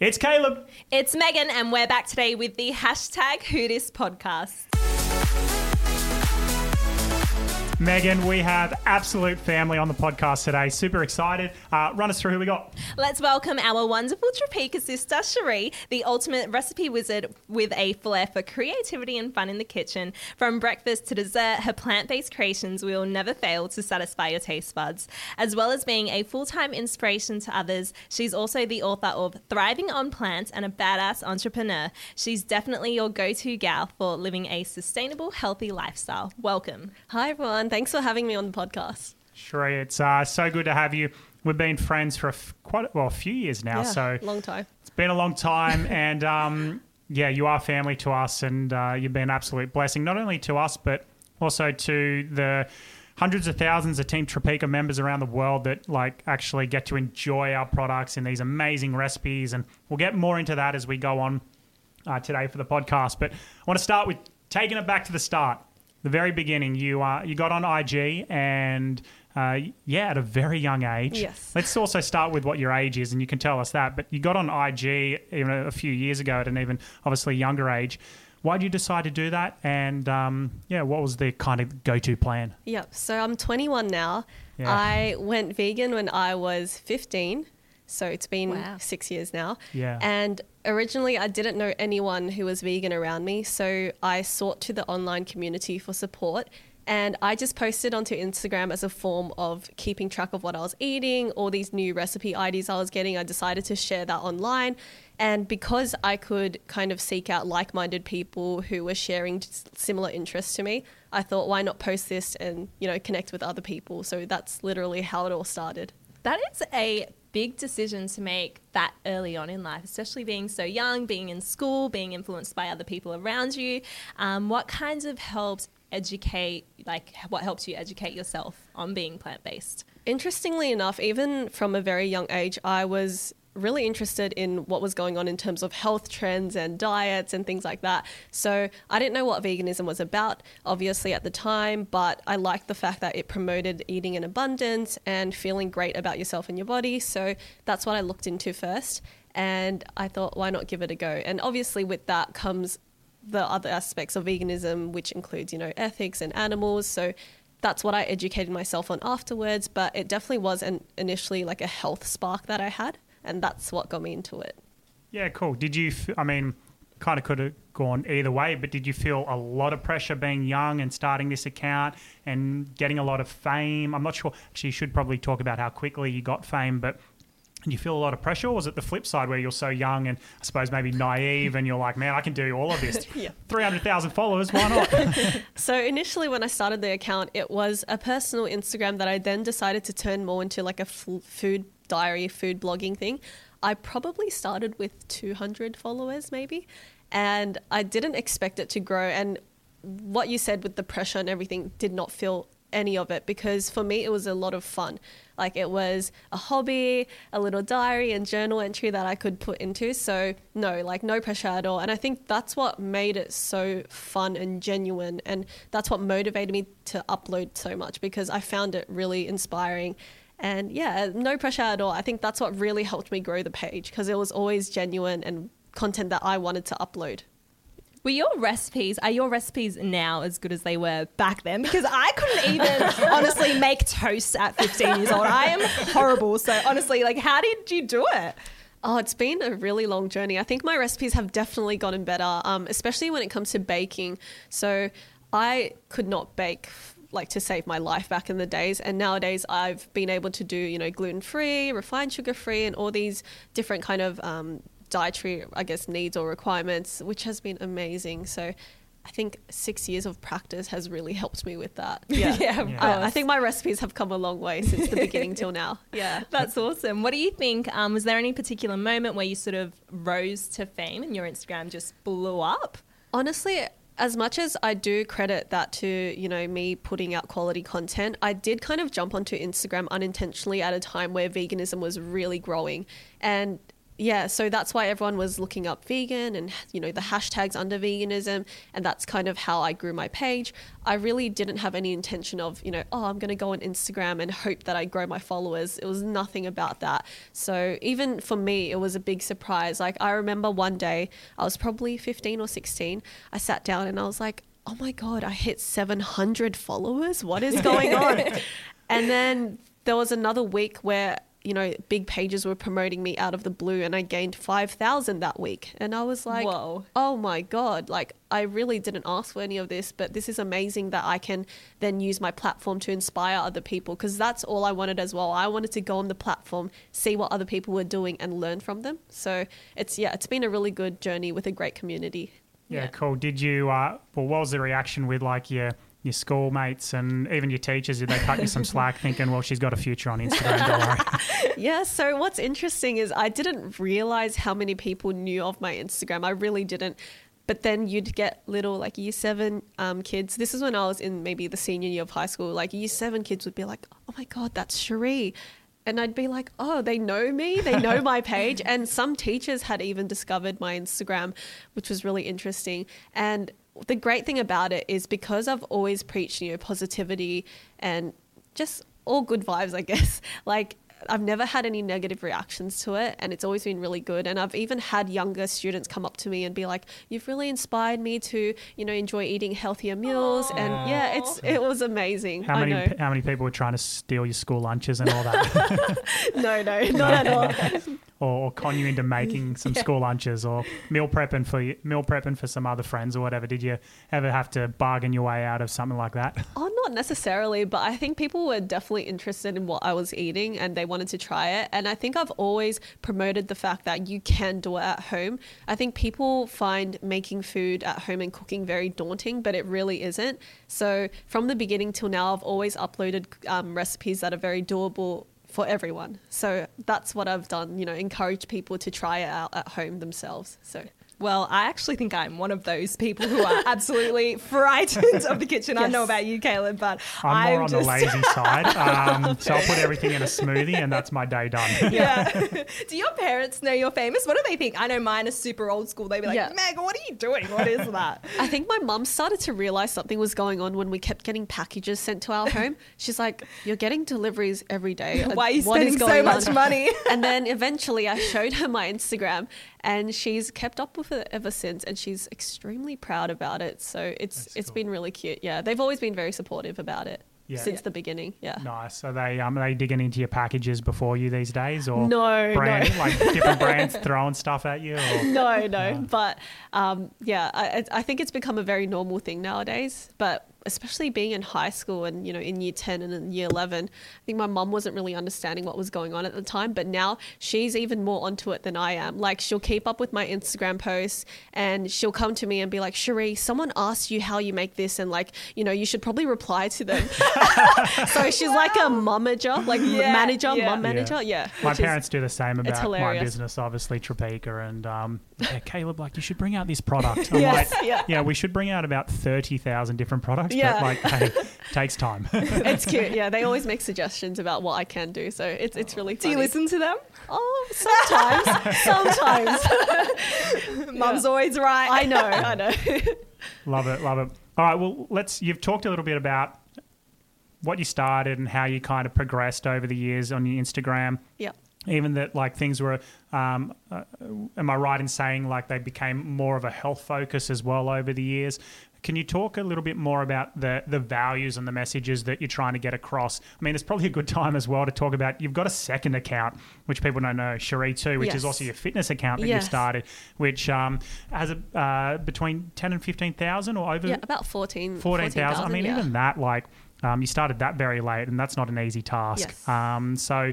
It's Caleb. It's Megon, and we're back today with the hashtag Who Dis podcast. Megon, we have absolute family on the podcast today. Super excited. Uh, run us through who we got. Let's welcome our wonderful Tropeaka sister, Cherie, the ultimate recipe wizard with a flair for creativity and fun in the kitchen. From breakfast to dessert, her plant based creations will never fail to satisfy your taste buds. As well as being a full time inspiration to others, she's also the author of Thriving on Plants and a Badass Entrepreneur. She's definitely your go to gal for living a sustainable, healthy lifestyle. Welcome. Hi, everyone. Thanks for having me on the podcast. Sure, it's uh, so good to have you. We've been friends for a f- quite well a few years now, Yeah, so long time. it's been a long time, and um, yeah, you are family to us, and uh, you've been an absolute blessing not only to us but also to the hundreds of thousands of Team Tropeaka members around the world that like actually get to enjoy our products and these amazing recipes, and we'll get more into that as we go on uh, today for the podcast. But I want to start with taking it back to the start, the very beginning. You uh, you got on IG and. Uh, yeah, at a very young age. Yes. Let's also start with what your age is, and you can tell us that. But you got on IG even a few years ago at an even obviously younger age. Why did you decide to do that? And um, yeah, what was the kind of go-to plan? Yep. So I'm 21 now. Yeah. I went vegan when I was 15. So it's been Wow. six years now. Yeah. And originally, I didn't know anyone who was vegan around me. So I sought to the online community for support. And I just posted onto Instagram as a form of keeping track of what I was eating, all these new recipe ideas I was getting. I decided to share that online. And because I could kind of seek out like minded people who were sharing similar interests to me, I thought, why not post this and, you know, connect with other people? So that's literally how it all started. That is a big decision to make that early on in life, especially being so young, being in school, being influenced by other people around you. Um, what kinds of helps educate, like what helps you educate yourself on being plant based? Interestingly enough, even from a very young age, I was really interested in what was going on in terms of health trends and diets and things like that. So I didn't know what veganism was about, obviously, at the time, but I liked the fact that it promoted eating in abundance and feeling great about yourself and your body. So that's what I looked into first. And I thought, why not give it a go? And obviously, with that comes the other aspects of veganism, which includes, you know, ethics and animals. So that's what I educated myself on afterwards. But it definitely was an, initially like a health spark that I had. And that's what got me into it. Yeah, cool. Did you? f- I mean, kind of could have gone either way, but did you feel a lot of pressure being young and starting this account and getting a lot of fame? I'm not sure. Actually, you should probably talk about how quickly you got fame, but. Did you feel a lot of pressure, or was it the flip side where you're so young and I suppose maybe naive and you're like, man, I can do all of this? Yeah. 300,000 followers, why not? So initially, when I started the account, it was a personal Instagram that I then decided to turn more into like a f- food diary, food blogging thing. I probably started with 200 followers, maybe, and I didn't expect it to grow. And what you said with the pressure and everything did not feel any of it because for me it was a lot of fun. Like it was a hobby, a little diary and journal entry that I could put into. So no, like no pressure at all. And I think that's what made it so fun and genuine and that's what motivated me to upload so much because I found it really inspiring. And yeah, no pressure at all. I think that's what really helped me grow the page because it was always genuine and content that I wanted to upload. Were your recipes, are your recipes now as good as they were back then? Because I couldn't even honestly make toast at 15 years old. I am horrible. So honestly, like, how did you do it? Oh, it's been a really long journey. I think my recipes have definitely gotten better, um, especially when it comes to baking. So I could not bake like to save my life back in the days and nowadays i've been able to do you know gluten-free refined sugar-free and all these different kind of um, dietary i guess needs or requirements which has been amazing so i think six years of practice has really helped me with that yeah, Yeah, Yeah. I, I think my recipes have come a long way since the beginning till now yeah That's awesome. What do you think? Um, was there any particular moment where you sort of rose to fame and your Instagram just blew up? Honestly, as much as I do credit that to, you know, me putting out quality content, I did kind of jump onto Instagram unintentionally at a time where veganism was really growing. And yeah, so that's why everyone was looking up vegan and you know the hashtags under veganism, and that's kind of how I grew my page. I really didn't have any intention of you know oh I'm going to go on Instagram and hope that I grow my followers. It was nothing about that. So even for me, it was a big surprise. Like I remember one day I was probably 15 or 16. I sat down and I was like, oh my god, I hit 700 followers. What is going on? and then there was another week where you know, big pages were promoting me out of the blue and I gained 5,000 that week. And I was like, Whoa. oh my God, like I really didn't ask for any of this, but this is amazing that I can then use my platform to inspire other people because that's all I wanted as well. I wanted to go on the platform, see what other people were doing and learn from them. So it's, yeah, it's been a really good journey with a great community. Yeah, Yeah. cool. Did you? Uh, well, what was the reaction with like your your schoolmates and even your teachers? Did they cut you some slack, thinking, "Well, she's got a future on Instagram"? Yeah, so what's interesting is I didn't realize how many people knew of my Instagram. I really didn't. But then you'd get little like year seven um, kids. This is when I was in maybe the senior year of high school. Like year seven kids would be like, oh my God, that's Cherie. And I'd be like, oh, they know me, they know my page. And some teachers had even discovered my Instagram, which was really interesting. And the great thing about it is because I've always preached, you know, positivity and just all good vibes, I guess. Like I've never had any negative reactions to it and it's always been really good. And I've even had younger students come up to me and be like you've really inspired me to you know enjoy eating healthier meals. And yeah it's it was amazing. How I many know. how many people were trying to steal your school lunches and all that, no no not at all or, or con you into making some school lunches, or meal prepping for meal prepping for some other friends or whatever? Did you ever have to bargain your way out of something like that? Oh, not necessarily, but I think people were definitely interested in what I was eating and they wanted to try it. And I think I've always promoted the fact that you can do it at home. I think people find making food at home and cooking very daunting, but it really isn't. So from the beginning till now, I've always uploaded um, recipes that are very doable for everyone. So that's what I've done, you know, encourage people to try it out at home themselves. So Well, I actually think I'm one of those people who are absolutely frightened of the kitchen. I know about you, Caleb, but I'm more on just the lazy side, um, so I'll put everything in a smoothie, and that's my day done. yeah. Do your parents know you're famous? What do they think? I know mine is super old school. They'd be like, Yeah. Meg, what are you doing? What is that? I think my mum started to realize something was going on when we kept getting packages sent to our home. She's like, "You're getting deliveries every day. Why are you What is spending so much on?" money? and then eventually, I showed her my Instagram, and she's kept up with it ever since, and she's extremely proud about it. So it's That's it's cool. been really cute. Yeah, they've always been very supportive about it Yeah. since the beginning. Yeah. Nice. Are they um, are they digging into your packages before you these days, or No, brand no. like different brands throwing stuff at you? Or? no, no. But um, yeah, I, I I think it's become a very normal thing nowadays. But especially being in high school and you know in year 10 and in year 11 i think my mum wasn't really understanding what was going on at the time but now she's even more onto it than i am like she'll keep up with my instagram posts and she'll come to me and be like cherie someone asked you how you make this and like you know you should probably reply to them so she's like a momager like Yeah, manager yeah. mum manager yeah, My which is- parents do the same about my business, obviously Tropeaka, and um, yeah, Caleb, like you should bring out this product. I'm Yes, like, yeah. yeah, we should bring out about thirty thousand different products, Yeah. but like, hey, takes time. it's cute. Yeah, they always make suggestions about what I can do, so it's it's really Do you listen to them? Oh, sometimes, sometimes. Mum's always right. I know, I know. love it, love it. All right, well, let's. You've talked a little bit about what you started and how you kind of progressed over the years on your Instagram. yeah. even that like things were um, uh, am i right in saying like they became more of a health focus as well over the years can you talk a little bit more about the the values and the messages that you're trying to get across i mean it's probably a good time as well to talk about you've got a second account which people don't know cherie tu which is also your fitness account that you started which um, has a uh, between 10 and 15000 or over Yeah, about 14. 14,000. I mean, yeah. even that, like, um, you started that very late, and that's not an easy task. Yes. Um, so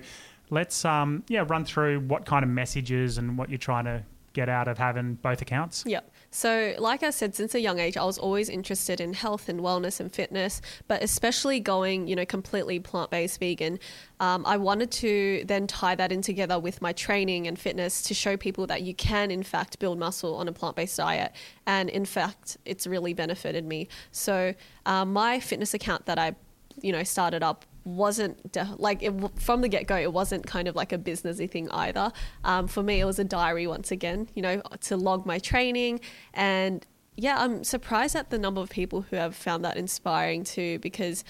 let's, um, yeah, run through what kind of messages and what you're trying to get out of having both accounts. Yep. So, like I said, since a young age, I was always interested in health and wellness and fitness, but especially going, you know, completely plant based vegan. Um, I wanted to then tie that in together with my training and fitness to show people that you can, in fact, build muscle on a plant based diet. And in fact, it's really benefited me. So, um, my fitness account that I, you know, started up wasn't de- like it, from the get go. It wasn't kind of like a businessy thing either. Um, for me, it was a diary once again. You know, to log my training and yeah, I'm surprised at the number of people who have found that inspiring too because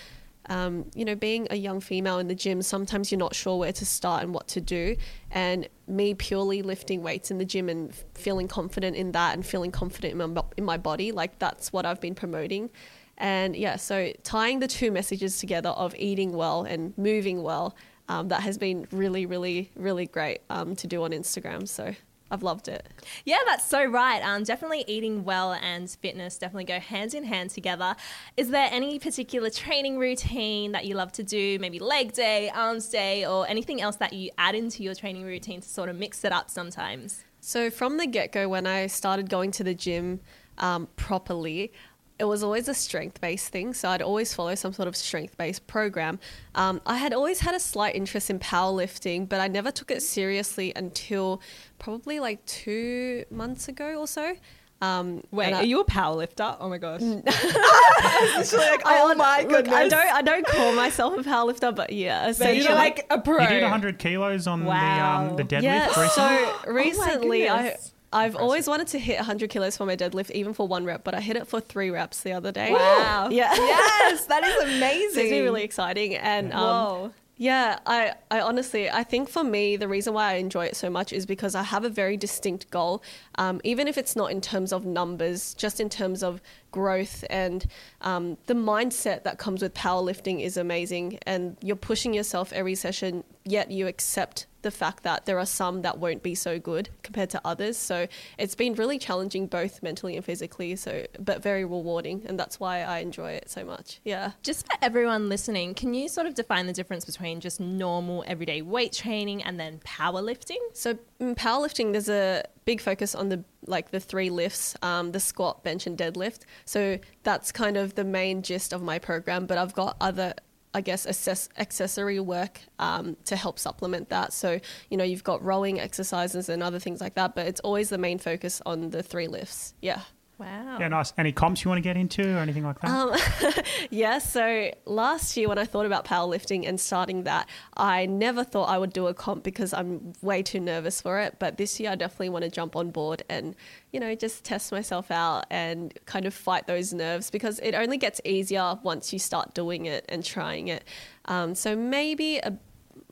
um, you know, being a young female in the gym, sometimes you're not sure where to start and what to do. And me purely lifting weights in the gym and feeling confident in that and feeling confident in my, in my body, like that's what I've been promoting. And yeah, so tying the two messages together of eating well and moving well, um, that has been really, really, really great um, to do on Instagram. So I've loved it. Yeah, that's so right. Um, definitely eating well and fitness definitely go hand in hand together. Is there any particular training routine that you love to do? Maybe leg day, arms day, or anything else that you add into your training routine to sort of mix it up sometimes? So from the get go, when I started going to the gym um, properly, it was always a strength based thing. So I'd always follow some sort of strength based program. Um, I had always had a slight interest in powerlifting, but I never took it seriously until probably like two months ago or so. Um, Wait, I- are you a powerlifter? Oh my gosh. I, oh my look, I don't, I don't call myself a powerlifter, but yeah, But essentially. you're like a pro. You did 100 kilos on Wow. the um, the deadlift Yeah, recently. so recently I goodness. I've Impressive. always wanted to hit 100 kilos for my deadlift, even for one rep, but I hit it for three reps the other day. Wow. Yeah. Yes, that is amazing. it's been really exciting. And um, Whoa. yeah, I, I honestly, I think for me, the reason why I enjoy it so much is because I have a very distinct goal, um, even if it's not in terms of numbers, just in terms of growth and um, the mindset that comes with powerlifting is amazing. And you're pushing yourself every session, yet you accept the fact that there are some that won't be so good compared to others. So it's been really challenging, both mentally and physically. So, but very rewarding, and that's why I enjoy it so much. Yeah. Just for everyone listening, can you sort of define the difference between just normal everyday weight training and then powerlifting? So in powerlifting, there's a big focus on the like the three lifts, um, the squat, bench, and deadlift. So that's kind of the main gist of my program. But I've got other, I guess, assess- accessory work um, to help supplement that. So you know, you've got rowing exercises and other things like that. But it's always the main focus on the three lifts. Yeah. Wow. yeah, nice. Any comps you want to get into or anything like that? Um, Yeah, so last year when I thought about powerlifting and starting that, I never thought I would do a comp because I'm way too nervous for it. But this year I definitely want to jump on board and, you know, just test myself out and kind of fight those nerves because it only gets easier once you start doing it and trying it. Um, so maybe a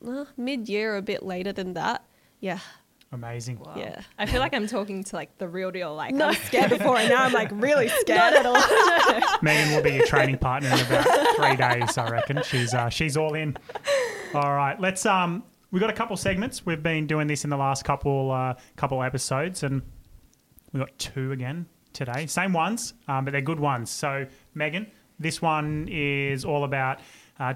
uh, mid year, a bit later than that. Yeah, Amazing. yeah. I feel like I'm talking to like the real deal. Like I'm scared before, and now I'm like really scared. Not at all. Megon will be your training partner in about three days, I reckon. She's uh, she's all in. All right, let's um. We've got a couple segments. We've been doing this in the last couple uh, couple episodes, and we got two again today. Same ones, um, but they're good ones. So, Megon, this one is all about uh,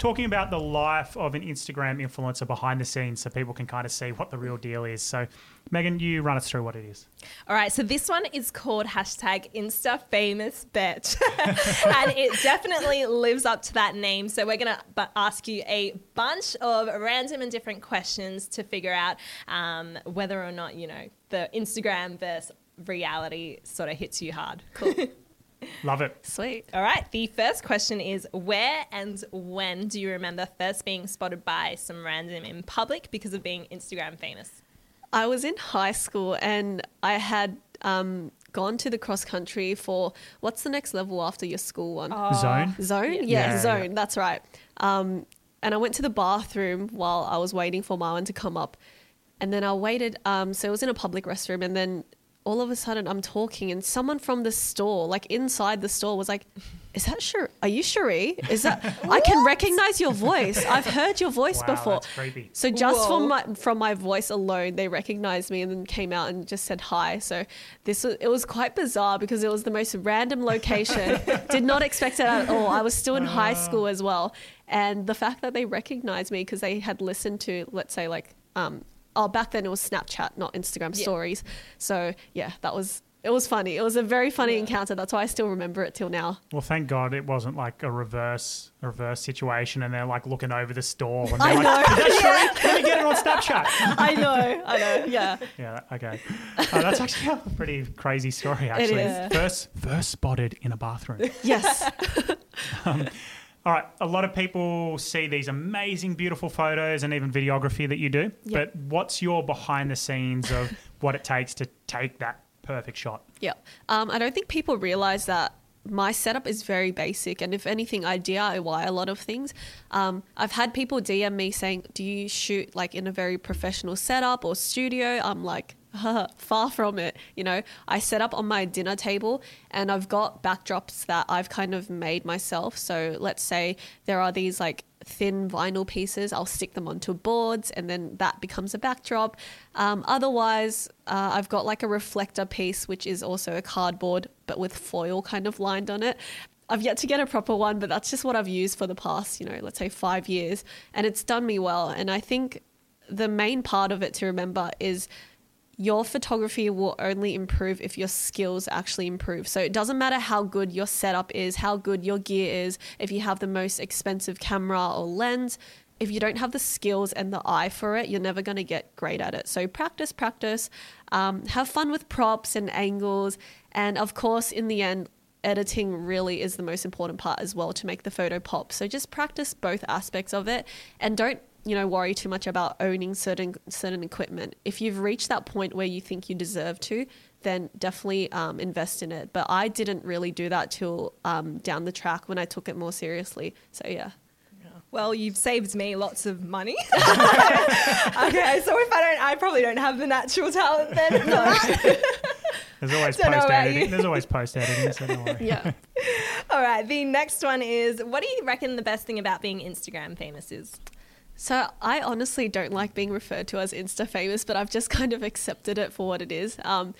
talking about the life of an Instagram influencer behind the scenes, so people can kind of see what the real deal is. So, Megon, you run us through what it is. All right, so this one is called hashtag Insta Famous Bet, and it definitely lives up to that name. So we're gonna bu- ask you a bunch of random and different questions to figure out um, whether or not you know the Instagram versus reality sort of hits you hard. Cool. Love it. Sweet. All right, the first question is where and when do you remember first being spotted by some random in public because of being Instagram famous? I was in high school and I had um, gone to the cross country for what's the next level after your school one? Zone. Zone? Yeah, Yeah, zone. yeah. That's right. Um, and I went to the bathroom while I was waiting for Marwan to come up. And then I waited. Um, so it was in a public restroom. And then all of a sudden I'm talking and someone from the store, like inside the store, was like, is that Cherie? Are you Cherie? Is that I can recognize your voice. I've heard your voice Wow, before. that's creepy. So just Whoa. from my from my voice alone, they recognized me and then came out and just said hi. So this was, it was quite bizarre because it was the most random location. Did not expect it at all. I was still in high school as well, and the fact that they recognized me because they had listened to, let's say, like, um, oh, back then it was Snapchat, not Instagram Yeah. stories. So yeah, that was. It was funny. It was a very funny encounter. That's why I still remember it till now. Well, thank God it wasn't like a reverse a reverse situation, and they're like looking over the store, and I they're like, know. "Is that Cherie? Let me get it on Snapchat." I know. I know. Yeah. Yeah, okay. Uh, that's actually a pretty crazy story. Actually, is. first first spotted in a bathroom. Yes. All right, a lot of people see these amazing, beautiful photos and even videography that you do. Yeah. But what's your behind the scenes of what it takes to take that perfect shot? Yeah. Um, I don't think people realize that my setup is very basic. And if anything, I DIY a lot of things. Um, I've had people DM me saying, Do you shoot like in a very professional setup or studio? I'm like, far from it. You know, I set up on my dinner table and I've got backdrops that I've kind of made myself. So let's say there are these like thin vinyl pieces, I'll stick them onto boards and then that becomes a backdrop. Um, otherwise, uh, I've got like a reflector piece, which is also a cardboard but with foil kind of lined on it. I've yet to get a proper one, but that's just what I've used for the past, you know, let's say five years. And it's done me well. And I think the main part of it to remember is your photography will only improve if your skills actually improve. So it doesn't matter how good your setup is, how good your gear is, if you have the most expensive camera or lens, if you don't have the skills and the eye for it, you're never going to get great at it. So practice, practice, um, have fun with props and angles. And of course, in the end, editing really is the most important part as well to make the photo pop. So just practice both aspects of it and don't you know worry too much about owning certain certain equipment. If you've reached that point where you think you deserve to, then definitely um, invest in it. But I didn't really do that till um, down the track when I took it more seriously. So yeah. Well, you've saved me lots of money. okay, so if I don't, I probably don't have the natural talent then. for that. There's always Don't post editing. There's always post editing, so don't worry. Yeah. All right, the next one is what do you reckon the best thing about being Instagram famous is? So I honestly don't like being referred to as Insta famous, but I've just kind of accepted it for what it is. Um,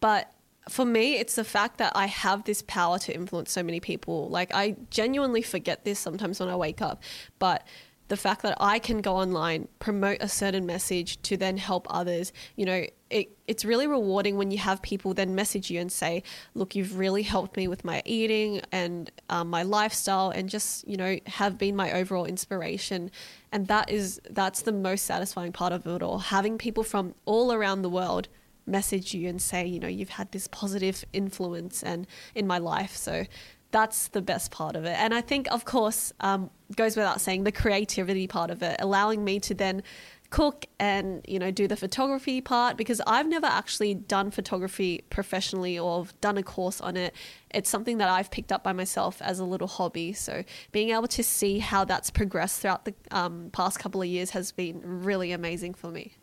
but for me, it's the fact that I have this power to influence so many people. Like I genuinely forget this sometimes when I wake up, but the fact that I can go online, promote a certain message to then help others, you know, it, it's really rewarding when you have people then message you and say, look, you've really helped me with my eating and um, my lifestyle and just, you know, have been my overall inspiration. And that is, that's the most satisfying part of it all. Having people from all around the world message you and say, you know, you've had this positive influence and in my life. So that's the best part of it. And I think, of course, um, goes without saying, the creativity part of it, allowing me to then cook and you know do the photography part because I've never actually done photography professionally or done a course on it. It's something that I've picked up by myself as a little hobby. So being able to see how that's progressed throughout the um, past couple of years has been really amazing for me.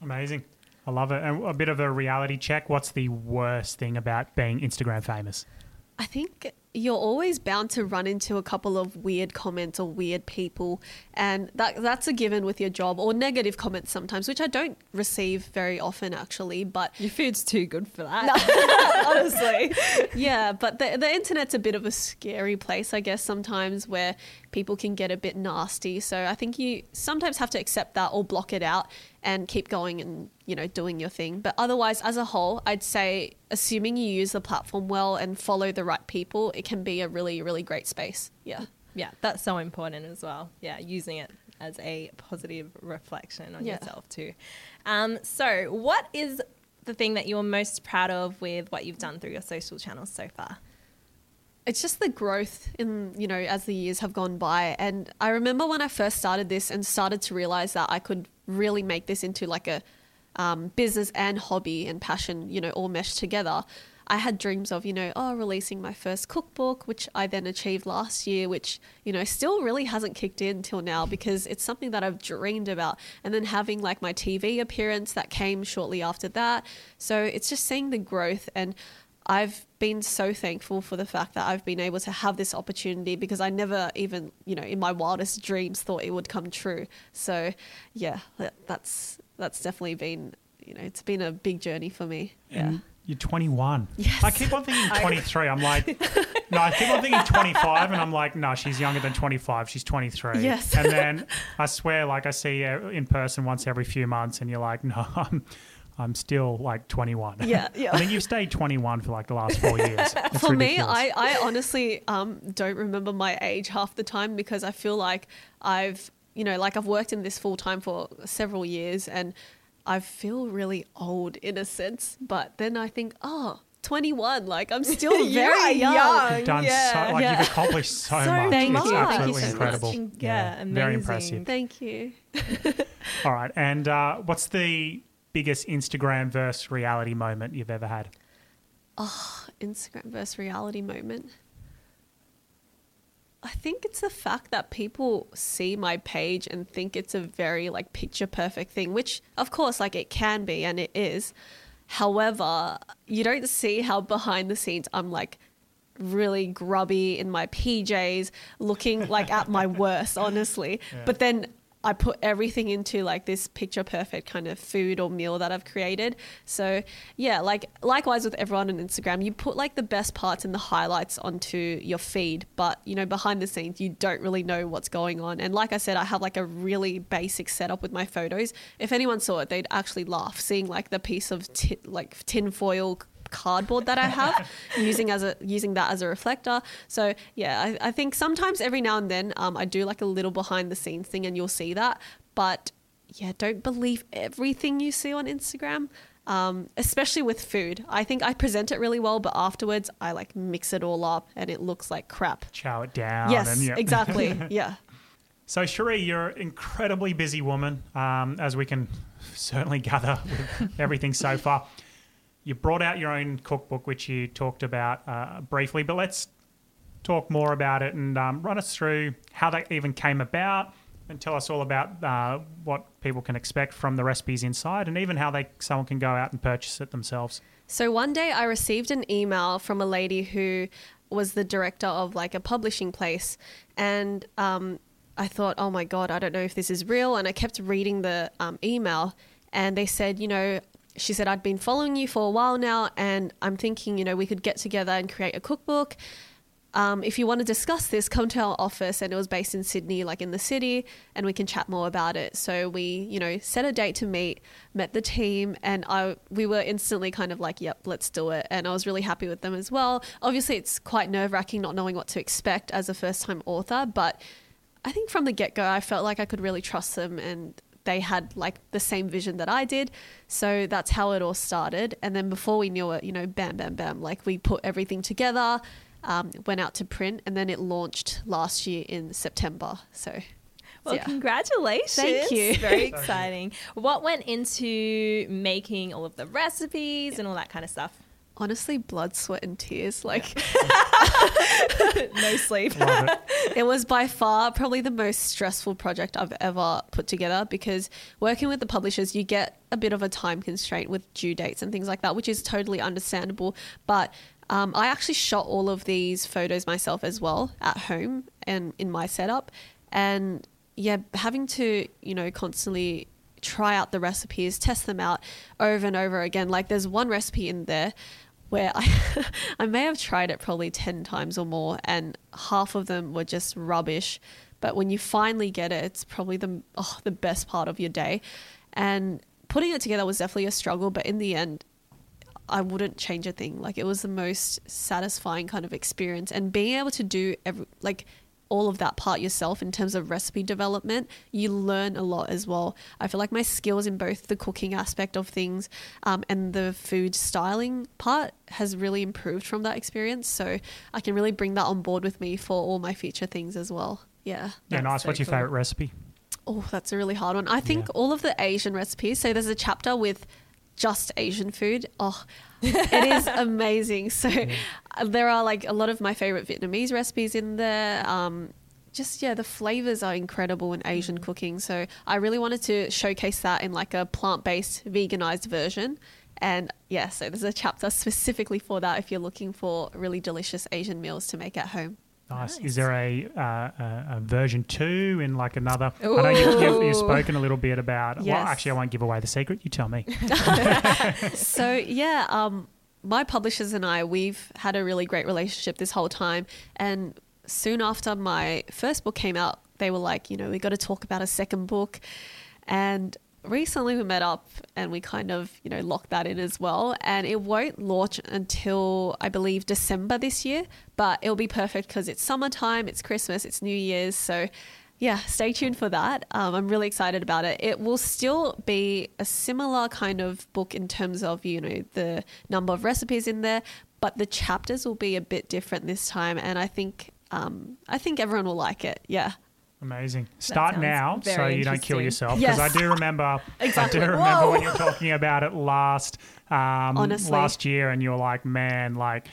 Amazing. I love it. And a bit of a reality check. What's the worst thing about being Instagram famous? I think you're always bound to run into a couple of weird comments or weird people, and that that's a given with your job or negative comments sometimes, which I don't receive very often actually. But Your food's too good for that. honestly, yeah. But the the internet's a bit of a scary place, I guess, sometimes where people can get a bit nasty. So I think you sometimes have to accept that or block it out and keep going and you know doing your thing. But otherwise, as a whole, I'd say assuming you use the platform well and follow the right people, it can be a really really great space. Yeah. yeah, that's so important as well. Yeah, using it as a positive reflection on Yeah. yourself too. Um, so, what is the thing that you're most proud of with what you've done through your social channels so far? It's just the growth in you know as the years have gone by. And i remember when i first started this and started to realize that i could really make this into like a um, business and hobby and passion you know all meshed together. I had dreams of you know oh releasing my first cookbook which i then achieved last year which you know still really hasn't kicked in till now because it's something that i've dreamed about. And then having like my tv appearance that came shortly after that. So it's just seeing the growth and I've been so thankful for the fact that I've been able to have this opportunity because I never even, you know, in my wildest dreams thought it would come true. So, yeah, that's that's definitely been, you know, it's been a big journey for me. Yeah. You're 21. Yes. I keep on thinking 23. I'm like, no, I keep on thinking 25, and I'm like, no, she's younger than 25. She's 23. Yes. And then I swear, like, I see you in person once every few months, and you're like, no, I'm, I'm still like 21. Yeah, yeah. I mean, you've stayed 21 for like the last four years. It's for me. I, I honestly um, don't remember my age half the time because I feel like I've, you know, like I've worked in this full time for several years and I feel really old in a sense. But then I think, oh, 21. Like I'm still very young. young. You've done Yeah. so like Yeah. you've accomplished so, So much. Thank it's you. absolutely Thank you so incredible. much. Yeah, very amazing. impressive. Thank you. All right, and uh, what's the biggest Instagram versus reality moment you've ever had? Oh, Instagram versus reality moment. I think it's the fact that people see my page and think it's a very like picture perfect thing, which of course like it can be and it is. However, you don't see how behind the scenes I'm like really grubby in my PJs, looking like at my worst, honestly. But then I put everything into like this picture perfect kind of food or meal that I've created. So yeah, like likewise with everyone on Instagram, you put like the best parts and the highlights onto your feed, but you know behind the scenes you don't really know what's going on. And like I said, I have like a really basic setup with my photos. If anyone saw it, they'd actually laugh seeing like the piece of ti- like tin foil cardboard that I have using as a using that as a reflector. So yeah, I, I think sometimes every now and then um, I do like a little behind the scenes thing and you'll see that. But yeah, don't believe everything you see on Instagram. Um, especially with food. I think I present it really well, but afterwards I like mix it all up and it looks like crap. Chow it down. yes, and, yeah. exactly. yeah. So, Cherie, you're an incredibly busy woman, um, as we can certainly gather with everything so far. You brought out your own cookbook, which you talked about uh, briefly, but let's talk more about it and um, run us through how that even came about and tell us all about uh, what people can expect from the recipes inside and even how they someone can go out and purchase it themselves. So one day I received an email from a lady who was the director of like a publishing place, and um, I thought, oh my god, I don't know if this is real, and I kept reading the um, email, and they said, you know. She said, I'd been following you for a while now, and I'm thinking, you know, we could get together and create a cookbook. Um, if you want to discuss this, come to our office. And it was based in Sydney, like in the city, and we can chat more about it. So we, you know, set a date to meet, met the team, and I we were instantly kind of like, yep, let's do it. And I was really happy with them as well. Obviously, it's quite nerve wracking not knowing what to expect as a first time author, but I think from the get go, I felt like I could really trust them and they had like the same vision that I did. So that's how it all started. And then before we knew it, you know, bam, bam, bam, like we put everything together, um, went out to print, and then it launched last year in September. So, Well, yeah. congratulations. Thank you. Very exciting. What went into making all of the recipes and all that kind of stuff? Honestly, blood, sweat, and tears. Like, No sleep. It. it was by far probably the most stressful project I've ever put together because working with the publishers, you get a bit of a time constraint with due dates and things like that, which is totally understandable. But um, I actually shot all of these photos myself as well at home and in my setup. And yeah, having to, you know, constantly try out the recipes, test them out over and over again. Like there's one recipe in there where I, I may have tried it probably 10 times or more, and half of them were just rubbish. But when you finally get it, it's probably the, oh, the best part of your day. And putting it together was definitely a struggle, but in the end, I wouldn't change a thing. Like it was the most satisfying kind of experience, and being able to do every like all of that part yourself in terms of recipe development, you learn a lot as well. I feel like my skills in both the cooking aspect of things um, and the food styling part has really improved from that experience. So I can really bring that on board with me for all my future things as well. Yeah. Yeah, nice. so What's your cool. favorite recipe? Oh, that's a really hard one. I think Yeah. all of the Asian recipes. So there's a chapter with just Asian food. Oh, it is amazing. So uh, there are like a lot of my favorite Vietnamese recipes in there. Um, just yeah, the flavors are incredible in Asian cooking. So I really wanted to showcase that in like a plant-based, veganized version. And yeah, so there's a chapter specifically for that if you're looking for really delicious Asian meals to make at home. Nice. Nice. Is there a, uh, a, a version two in like another? I know you, you, Ooh. you've spoken a little bit about. Well, actually, I won't give away the secret. You tell me. so yeah, um, my publishers and I, we've had a really great relationship this whole time. And soon after my first book came out, they were like, you know, we got to talk about a second book. And recently we met up and we kind of, you know, locked that in as well. And it won't launch until I believe December this year, but it'll be perfect because it's summertime, it's Christmas, it's New Year's. So yeah, stay tuned for that. Um, I'm really excited about it. It will still be a similar kind of book in terms of, you know, the number of recipes in there, but the chapters will be a bit different this time. And I think, um, I think everyone will like it. Yeah. Amazing. Start now so you don't kill yourself. Because Yes. I do remember, Exactly. I do remember Whoa. when you were talking about it last, um, Honestly. last year, and you were like, man, like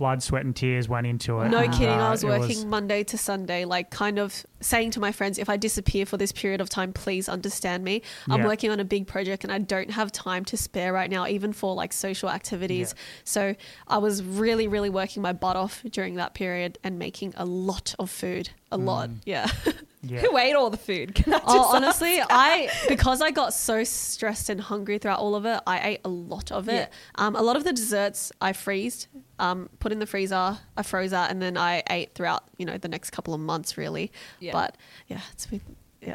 blood, sweat, and tears went into it. No And, kidding. uh, I was working Monday to Sunday, like kind of saying to my friends, if I disappear for this period of time, please understand me. I'm Yeah. working on a big project and I don't have time to spare right now, even for like social activities. Yeah. So I was really, really working my butt off during that period and making a lot of food. A lot. Yeah. yeah. Who ate all the food? Can I just Oh, ask? honestly, I because I got so stressed and hungry throughout all of it, I ate a lot of it. Yeah. Um, a lot of the desserts I freezed, um, put in the freezer, I froze that, and then I ate throughout you know the next couple of months really. Yeah. But yeah, it's been yeah.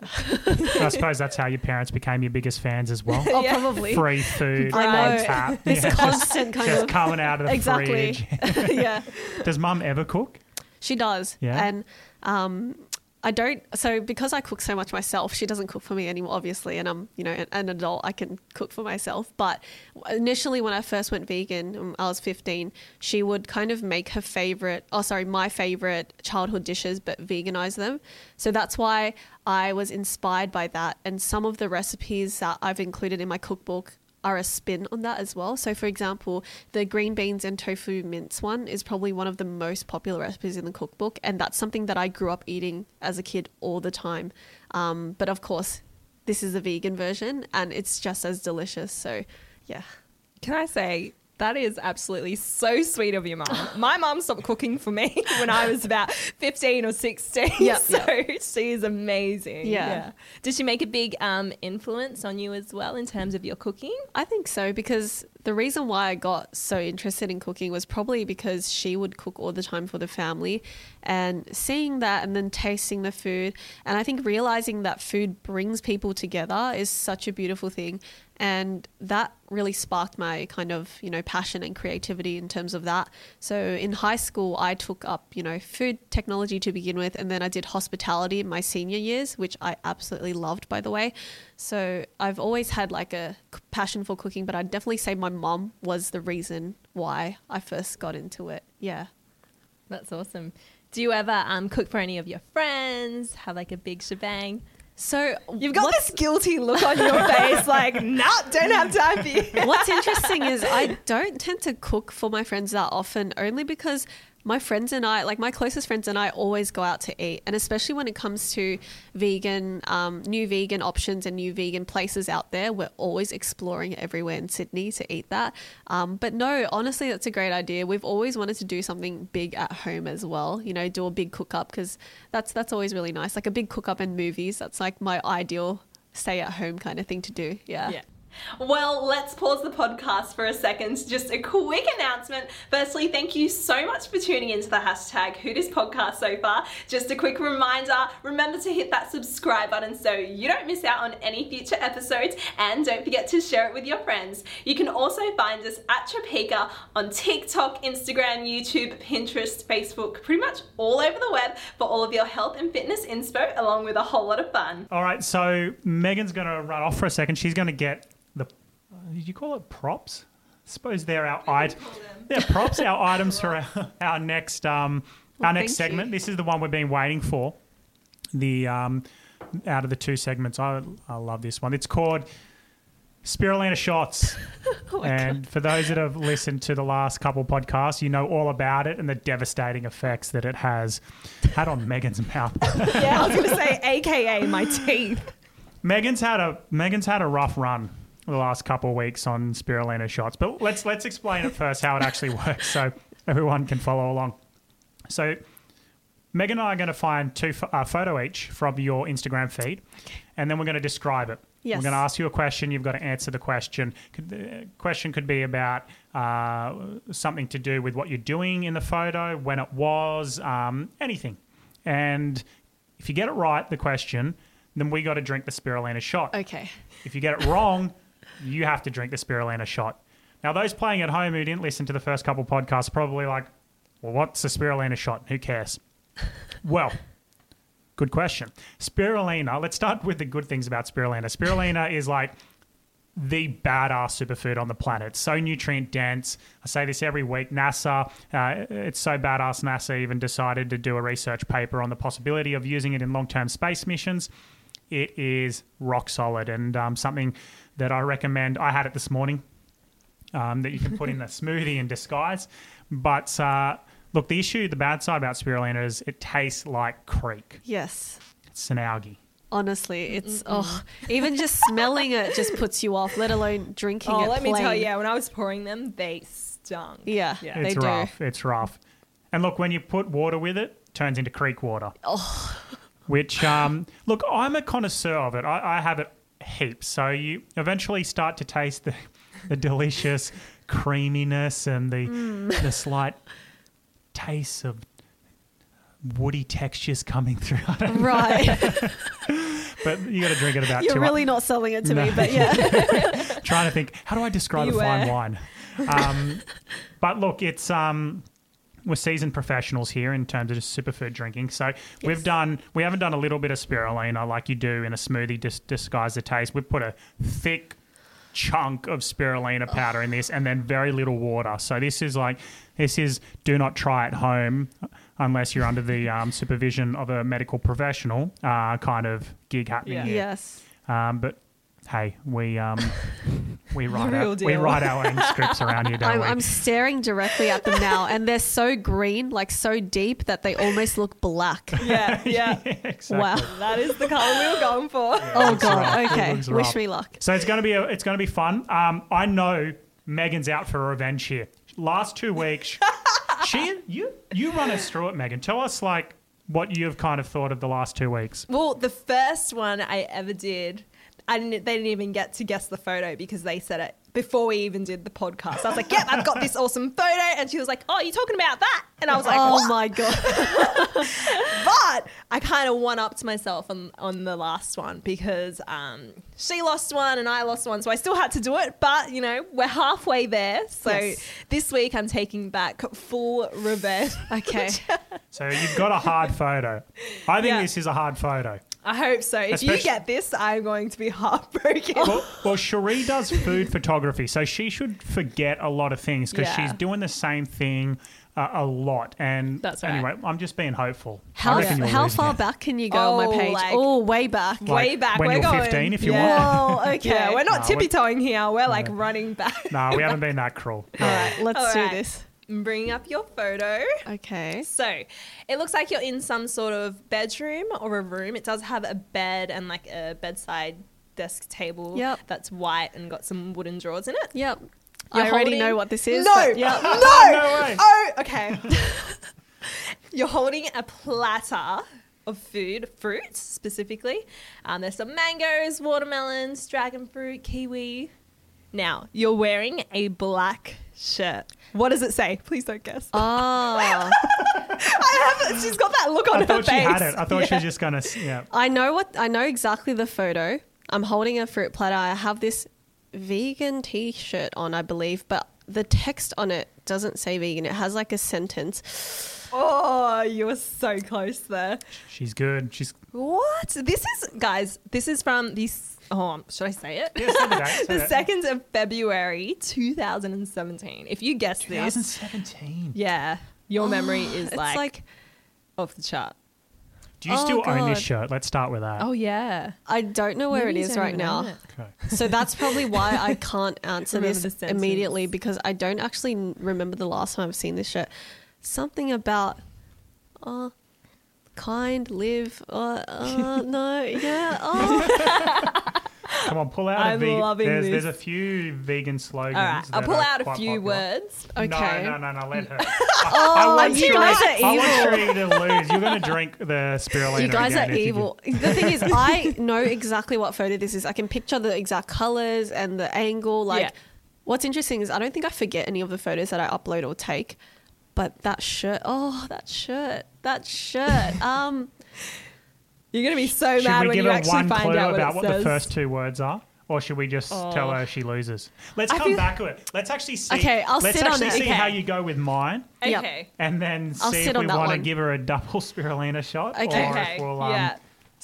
I suppose that's how your parents became your biggest fans as well. Oh, Yeah. probably. Free food I know. tap. This Yeah, just- constant kind just of coming out of the exactly. fridge. yeah. Does mum ever cook? She does. Yeah? And um, I don't. So because I cook so much myself, she doesn't cook for me anymore, obviously. And I'm, you know, an, an adult. I can cook for myself. But initially, when I first went vegan, um, I was 15. She would kind of make her favorite. Oh, sorry, my favorite childhood dishes, but veganize them. So that's why I was inspired by that. And some of the recipes that I've included in my cookbook are a spin on that as well. So, for example, the green beans and tofu mince one is probably one of the most popular recipes in the cookbook, and that's something that I grew up eating as a kid all the time. Um, but of course, this is a vegan version, and it's just as delicious. So, yeah. Can I say that is absolutely so sweet of your mum. My mum stopped cooking for me when I was about 15 or 16. Yep, so she is amazing. Yeah. Did she make a big um, influence on you as well in terms of your cooking? I think so because the reason why I got so interested in cooking was probably because she would cook all the time for the family and seeing that and then tasting the food. And I think realizing that food brings people together is such a beautiful thing. And that really sparked my kind of, you know, passion and creativity in terms of that. So in high school, I took up, you know, food technology to begin with, and then I did hospitality in my senior years, which I absolutely loved, by the way. So I've always had like a passion for cooking, but I'd definitely say my mom was the reason why I first got into it. Yeah. That's awesome. Do you ever um, cook for any of your friends? Have like a big shebang? So You've got this guilty look on your face, like, nah, don't have time for you. What's interesting is I don't tend to cook for my friends that often, only because my friends and I, like my closest friends and I, always go out to eat, and especially when it comes to vegan, um, new vegan options and new vegan places out there, we're always exploring everywhere in Sydney to eat that. Um, but no, honestly, that's a great idea. We've always wanted to do something big at home as well. You know, do a big cook up because that's that's always really nice. Like a big cook up in movies. That's like my ideal stay at home kind of thing to do. Yeah. Yeah. Well, let's pause the podcast for a second. Just a quick announcement. Firstly, thank you so much for tuning into the hashtag Who Dis podcast so far. Just a quick reminder remember to hit that subscribe button so you don't miss out on any future episodes and don't forget to share it with your friends. You can also find us at Tropeaka on TikTok, Instagram, YouTube, Pinterest, Facebook, pretty much all over the web for all of your health and fitness inspo along with a whole lot of fun. All right, so Megon's going to run off for a second. She's going to get Did you call it props? I suppose they're our items. They're props, our items for our, our next um, our next thank you. segment. This is the one we've been waiting for. The um, out of the two segments, I I love this one. It's called Spirulina shots. Oh my and for those that have listened to the last couple podcasts, you know all about it and the devastating effects that it has had on Megon's mouth. Yeah, I was going to say, AKA my teeth. Megon's had a Megon's had a rough run the last couple of weeks on spirulina shots, but let's let's explain it first how it actually works so everyone can follow along. So Megon and I are going to find two uh, photo each from your Instagram feed, and then we're going to describe it. Yes. We're going to ask you a question. You've got to answer the question. Could, the question could be about uh, something to do with what you're doing in the photo, when it was, um, anything. And if you get it right, the question, then we got to drink the spirulina shot. Okay. If you get it wrong, you have to drink the spirulina shot. Now, those playing at home who didn't listen to the first couple podcasts are probably like, well, what's a spirulina shot? Who cares? well, Good question. Spirulina. Let's start with the good things about spirulina. Spirulina is like the badass superfood on the planet. So nutrient dense. I say this every week. NASA, uh, it's so badass. NASA even decided to do a research paper on the possibility of using it in long term space missions. It is rock solid and um, something that I recommend. I had it this morning um, that you can put in a smoothie in disguise. But uh, look, the issue, the bad side about spirulina is it tastes like creek. Yes. It's an algae. Honestly, it's oh, even just smelling it just puts you off. Let alone drinking Oh, it. let me tell you, yeah, when I was pouring them, they stunk. Yeah, Yeah. they It's do. rough. It's rough. And look, when you put water with it, it turns into creek water. Oh. Which, um, look, I'm a connoisseur of it. I, I have it heaps. So you eventually start to taste the, the delicious creaminess and the Mm. the slight taste of woody textures coming through. Right. but you got to drink it about You're really not selling it to me, but yeah. trying to think how do I describe a fine wine? Um, but look, it's um, we're seasoned professionals here in terms of just superfood drinking. So we've done we haven't done a little bit of spirulina like you do in a smoothie dis- disguise the taste. We've put a thick chunk of spirulina powder in this and then very little water. So this is like this is do not try at home unless you're under the um, supervision of a medical professional uh, kind of gig happening Yeah. here. yes. Um, but hey, we um, we write real our, we deal. wait our own scripts around here, don't I'm, we? I'm staring directly at them now, and they're so green, like so deep, that they almost look black. Yeah, yeah. exactly. Wow. that is the color we were going for. Oh god. rough. Okay. Wish rough. me luck. So it's gonna be a, it's gonna be fun. Um, I know Megon's out for revenge here. Last two weeks, she you you run us through it, Megon. Tell us like what you've kind of thought of the last two weeks. Well, the first one I ever did, I didn't. They didn't even get to guess the photo because they said it before we even did the podcast. I was like, "Yep, I've got this awesome photo," and she was like, "Oh, you're talking about that?" And I was like, oh "What?" my god. But I kind of one upped myself on on the last one because um, she lost one and I lost one, so I still had to do it. But you know, we're halfway there. So Yes. this week I'm taking back full revenge. Okay. So you've got a hard photo. I think Yeah. this is a hard photo. I hope so. If you get this, I'm going to be heartbroken. Well, well, Cherie does food photography, so she should forget a lot of things because Yeah. she's doing the same thing uh, a lot. And That's right. anyway, I'm just being hopeful. I How, reckon you'll how lose far now. back can you go on Oh, my page? like- oh, way back. Like, Way back. when we're you're going. 15 if you yeah. Whoa, okay. Yeah, we're not No, tippy we- toeing here. We're like running back. No, we haven't been that cruel. All right, let's All do right. this. Bring up your photo. Okay. So it looks like you're in some sort of bedroom or a room. It does have a bed and like a bedside desk table Yep. that's white and got some wooden drawers in it. Yep. You're I already holding- know what this is. No, but yep. no, No way. Oh, okay. you're holding a platter of food, fruits specifically. Um, there's some mangoes, watermelons, dragon fruit, kiwi. Now you're wearing a black shirt. What does it say? Please don't guess. Oh, I have. She's got that look on her. I her thought she had it. I thought she was just gonna. s- Yeah. I know what I know exactly the photo. I'm holding a fruit platter. I have this vegan T-shirt on, I believe, but the text on it doesn't say vegan. It has like a sentence. Oh, you were so close there. She's good. She's. What? This is, guys. This is from this. Oh, should I say it? Yeah, say the date, say the that. second of February, 2017. If you guess this, 2017. yeah, your memory is It's like, like off the chart. Do you Oh, still own this God. shirt? Let's start with that. Oh yeah. I don't know where Maybe it you is don't right even own now. it. Okay. So that's probably why I can't answer Remember this the sentence. immediately because I don't actually n- remember the last time I've seen this shirt. Something about, uh, kind, live, uh, uh no, yeah, oh. Come on, pull out I'm a vegan. loving There's, this. there's a few vegan slogans. All right, I'll pull out a few popular. words. Okay. No, no, no, no, let her. Oh, want you Cherie- guys are I want evil. Cherie to lose. You're going to drink the spirulina You guys again are evil. The thing is, I know exactly what photo this is. I can picture the exact colors and the angle. Like, Yeah. what's interesting is I don't think I forget any of the photos that I upload or take. But that shirt, oh, that shirt, that shirt. Um, You're gonna be so Should mad we when give you her actually one find clue out what about it what says. the first two words are? Or should we just tell her she loses? Let's I come feel- back to it. Let's actually see. Okay, I'll let's sit on actually it. see Okay. how you go with mine, Yep. Okay. and then I'll see sit if on we that want to one. give her a double spirulina shot, Okay. or Okay. if we'll um, yeah.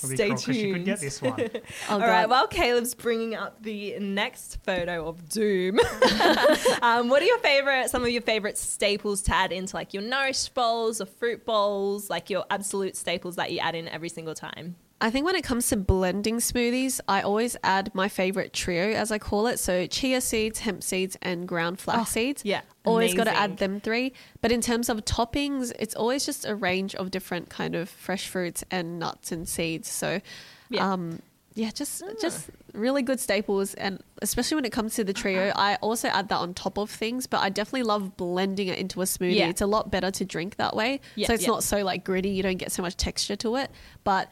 It'll be Stay she could get tuned. this one. All right. God. While Caleb's bringing up the next photo of Doom, um, what are your favorite? Some of your favorite staples to add into like your nourish bowls or fruit bowls, like your absolute staples that you add in every single time. I think when it comes to blending smoothies, I always add my favorite trio, as I call it. So chia seeds, hemp seeds, and ground flax seeds. yeah, Always got to add them three. But in terms of toppings, it's always just a range of different kind of fresh fruits and nuts and seeds. So, Yeah. um, yeah, just just really good staples, and especially when it comes to the trio, I also add that on top of things. But I definitely love blending it into a smoothie. Yeah. It's a lot better to drink that way, Yeah, so it's yeah. not so like gritty. You don't get so much texture to it. But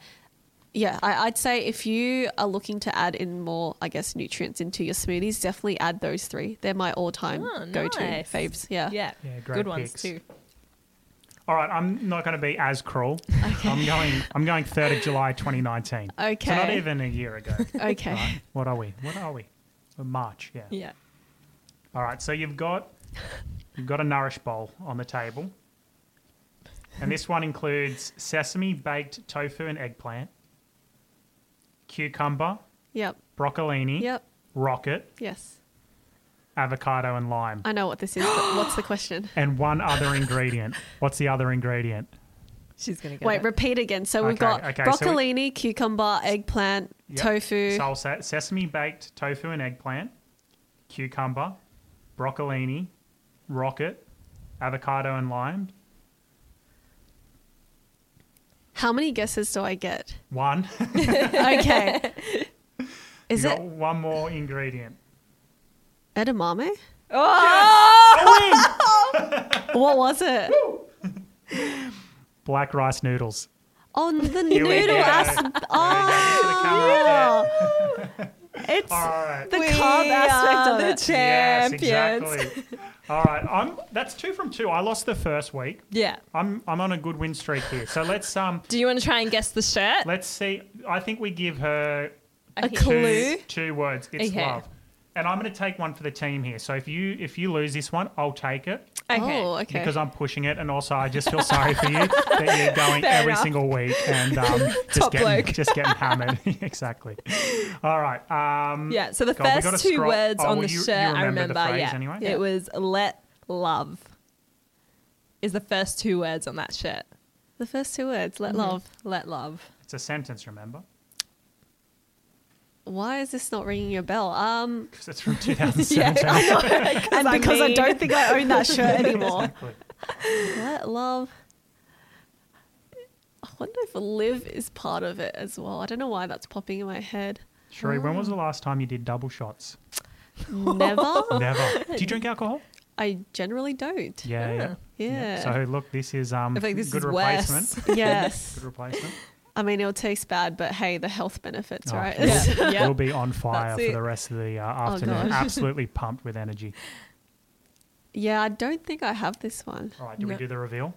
yeah, I, I'd say if you are looking to add in more, I guess, nutrients into your smoothies, definitely add those three. They're my all-time Oh, go-to nice. faves. Yeah. Yeah, Yeah, great good ones too. All right, I'm not going to be as cruel. I'm going. I'm going third of July, 2019. Okay. So not even a year ago. Okay. Right? What are we? What are we? We're March. Yeah. Yeah. All right. So you've got you've got a nourish bowl on the table, and this one includes sesame baked tofu and eggplant, cucumber, Yep. broccolini, Yep. rocket, Yes. avocado, and lime, I know what this is, but what's the question? and one other ingredient. What's the other ingredient? She's gonna get Wait, it. repeat again. So we've Okay, got okay, so we- broccolini, cucumber, eggplant, Yep. tofu. So I'll say sesame baked tofu and eggplant, cucumber, broccolini, rocket, avocado and lime. How many guesses do I get? One. Okay. Is you it got one more ingredient. edamame? Oh, What was it? Black rice noodles. Oh, the Here we noodle go. aspect. Oh, Oh, it's All right. the we carb aspect of the it. Yes, champions. exactly. All right. I'm. That's two from two. I lost the first week. Yeah. I'm. I'm on a good win streak here. So let's um. Do you want to try and guess the shirt? Let's see. I think we give her A Okay. clue. two, two words. It's Okay. love. And I'm going to take one for the team here. So if you if you lose this one, I'll take it Okay. Oh, okay. because I'm pushing it, and also I just feel sorry for you that you're going Fair every enough. single week and um, just Top getting bloke. just getting hammered. exactly. All right. Um, Yeah, so the God, we gotta first two scroll- words oh, on well, the you- you shirt, I remember remember, the phrase yeah, anyway? Yeah. it was "let love." Is the first two words on that shirt? The first two words, let Mm-hmm. love. Let love. It's a sentence, remember? Why is this not ringing a bell? Um, Because it's from 2017. and I because I don't think I own that shirt anymore. Exactly. let love. I wonder if live is part of it as well. I don't know why that's popping in my head. Cherie, when was the last time you did double shots? Never. Never. Do you drink alcohol? I generally don't. Yeah, yeah. Yeah. So look, this is um I think this good is replacement. worse. yes. Good replacement. I mean, it'll taste bad, but hey, the health benefits, Oh, right? We'll, Yeah. Yeah. we'll be on fire for the rest of the uh, Oh, afternoon. gosh. Absolutely pumped with energy. yeah, I don't think I have this one. All right, do we do the reveal?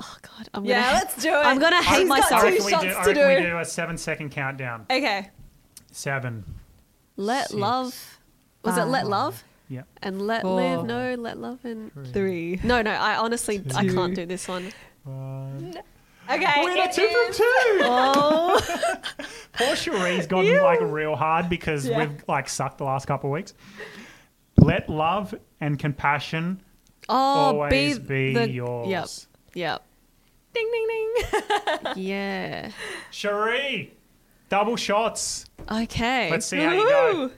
Oh God, I'm Yeah, gonna. let's do it. I'm gonna hate She's got myself. I two reckon, we shots do, I to reckon we do. do a seven second countdown. Okay. Seven. let Six, love. Was it let love Yep. and let Four, live? No, let love and Three. no, no. I honestly I can't do this one. One. Okay. Winner, it two is- from two. Oh, Poor Cherie's gotten like real hard because Yeah. we've like sucked the last couple of weeks. Let love and compassion oh, always be, be, the, yours. Yep, yep, Ding ding ding. yeah. Cherie, double shots. Okay. Let's see how you go.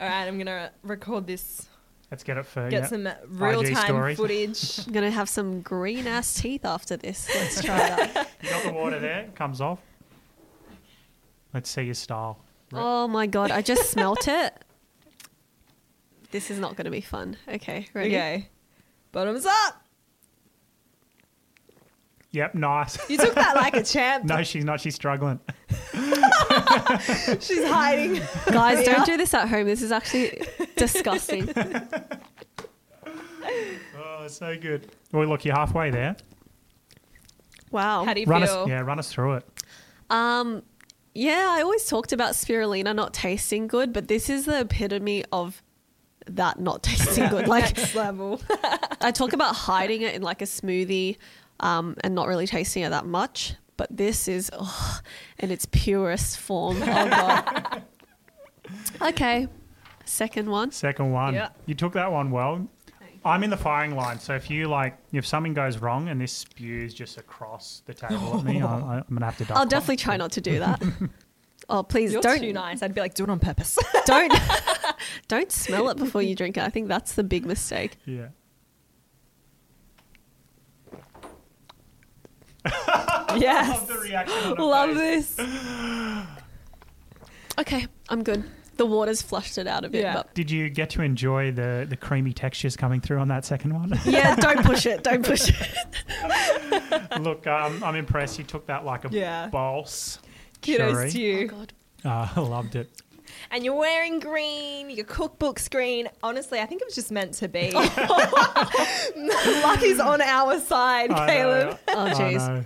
All right, I'm gonna record this. Let's get it for Get yeah. some uh, real time stories. footage. I'm gonna have some green ass teeth after this. Let's try that. You got the water there. Comes off. Let's see your style. oh my god, I just smelt it. This is not gonna be fun. Okay, ready? Okay. Bottoms up. Yep, nice. You took that like a champ. no, she's not. She's struggling. She's hiding. Guys, don't do this at home. This is actually disgusting. Oh, so good. Well, look, you're halfway there. Wow. How do you Run feel? us, yeah, run us through it. Um, yeah, I always talked about spirulina not tasting good, but this is the epitome of that not tasting good. Like Next level. I talk about hiding it in like a smoothie um, and not really tasting it that much, but this is oh, in its purest form. Oh god. okay, second one. Second one. Yeah. You took that one well. I'm in the firing line, so if you like, if something goes wrong and this spews just across the table at me, I, I'm gonna have to. duck I'll off. definitely try not to do that. Oh please You're don't too nice. I'd be like, do it on purpose. don't don't smell it before you drink it. I think that's the big mistake. Yeah. yes. Love the reaction. Love this. Okay, I'm good. The water's flushed it out a bit, Yeah. but Did you get to enjoy the the creamy textures coming through on that second one? yeah, don't push it. Don't push it. Look, um, I'm impressed. You took that like a Yeah. boss. Kudos Cherie. to you. Oh god. Uh, I loved it. And you're wearing green, your cookbook's green. Honestly, I think it was just meant to be. Luck is on our side, I Caleb. know. Oh jeez.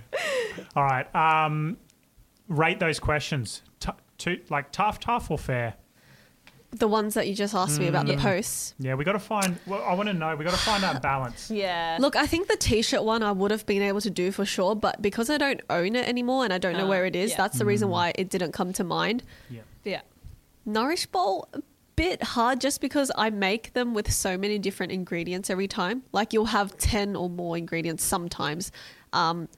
All right. Um, rate those questions. T- to, like tough, tough or fair? The ones that you just asked me about the Mm. posts. Yeah, we got to find. Well, I want to know. We got to find that balance. Yeah. Look, I think the t-shirt one I would have been able to do for sure, but because I don't own it anymore and I don't know Uh, where it is, yeah. that's the reason why it didn't come to mind. Yeah. Yeah. Nourish Bowl a bit hard just because I make them with so many different ingredients every time. Like you'll have 10 or more ingredients sometimes. Um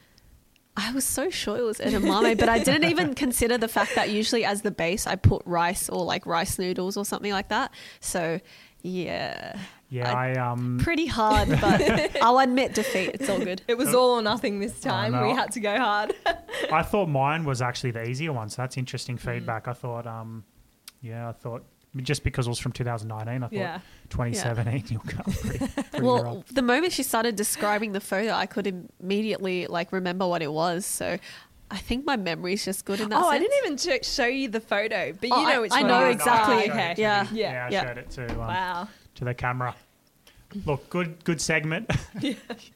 I was so sure it was edamame, but I didn't even consider the fact that usually as the base I put rice or like rice noodles or something like that. So, yeah. Yeah, I- I, um. Pretty hard, but I'll admit defeat. It's all good. It was all or nothing this time. no. We had to go hard. I thought mine was actually the easier one, so that's interesting Mm. feedback. I thought, um, yeah, I thought just because it was from 2019, I thought Yeah. 2017 you'll come pretty, pretty Well, rough. the moment she started describing the photo, I could immediately like remember what it was. So I think my memory's just good in that oh, I didn't even sh- show you the photo, but you Oh, know I- which I one know exactly. I okay. Yeah. Yeah. yeah, I Yeah. showed it to um, Wow. to the camera. Look, good, good segment.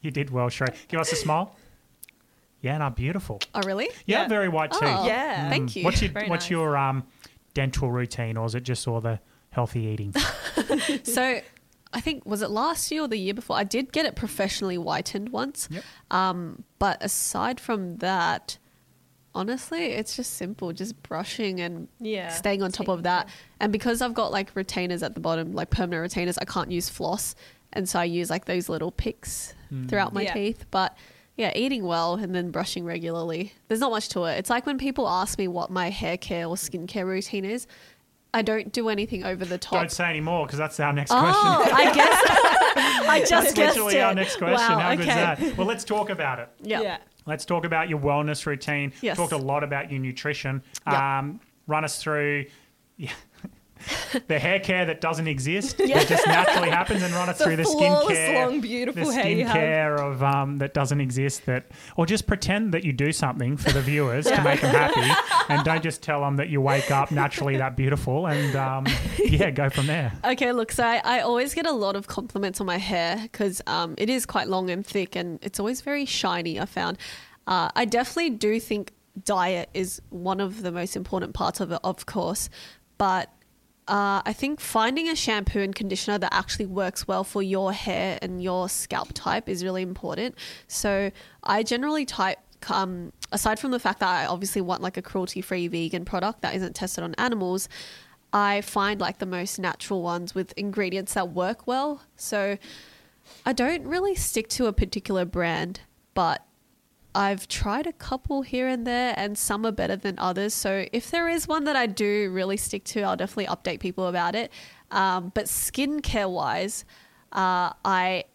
you did well, Cherie. Give us a smile. Yeah, no, beautiful. Oh, really? Yeah, Yeah. very white teeth. Oh, Yeah. Thank you. What's your Very What's nice. your um, dental routine, or is it just all the healthy eating? so I think was it last year or the year before? I did get it professionally whitened once. Yep. Um, but aside from that, honestly, it's just simple, just brushing and Yeah. staying on top of that. And because I've got like retainers at the bottom, like permanent retainers, I can't use floss, and so I use like those little picks throughout my Yeah. teeth. But yeah, eating well and then brushing regularly. There's not much to it. It's like when people ask me what my hair care or skincare routine is. I don't do anything over the top. Don't say any more because that's our next Oh, question. I guess I just That's guessed literally it. our next question. Wow, How okay. good is that? Well, let's talk about it. Yeah. Yeah. Let's talk about your wellness routine. Yes. Talked a lot about your nutrition. Yeah. Um, run us through yeah, the hair care that doesn't exist, Yeah. that just naturally happens, and run it The through the skincare, long, beautiful have. skincare of um, that doesn't exist. That or just pretend that you do something for the viewers to make them happy, and don't just tell them that you wake up naturally that beautiful, and um, yeah, go from there. Okay, look, so I, I always get a lot of compliments on my hair because um, it is quite long and thick and it's always very shiny, I found. Uh, I definitely do think diet is one of the most important parts of it, of course. But uh, I think finding a shampoo and conditioner that actually works well for your hair and your scalp type is really important. So I generally type um, aside from the fact that I obviously want like a cruelty free vegan product that isn't tested on animals, I find like the most natural ones with ingredients that work well. So I don't really stick to a particular brand, but I've tried a couple here and there, and some are better than others. So if there is one that I do really stick to, I'll definitely update people about it. Um, but skincare wise, uh, I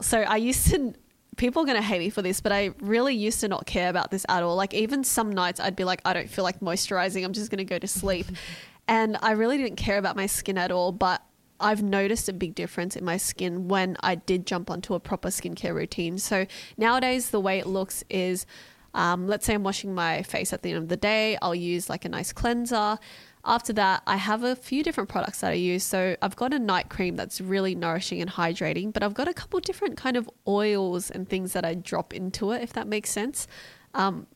so I used to. People are going to hate me for this, but I really used to not care about this at all. Like, even some nights I'd be like, I don't feel like moisturizing. I'm just going to go to sleep. and I really didn't care about my skin at all. But I've noticed a big difference in my skin when I did jump onto a proper skincare routine. So nowadays, the way it looks is um, let's say I'm washing my face at the end of the day, I'll use like a nice cleanser. After that, I have a few different products that I use. So I've got a night cream that's really nourishing and hydrating, but I've got a couple different kind of oils and things that I drop into it, if that makes sense. Um,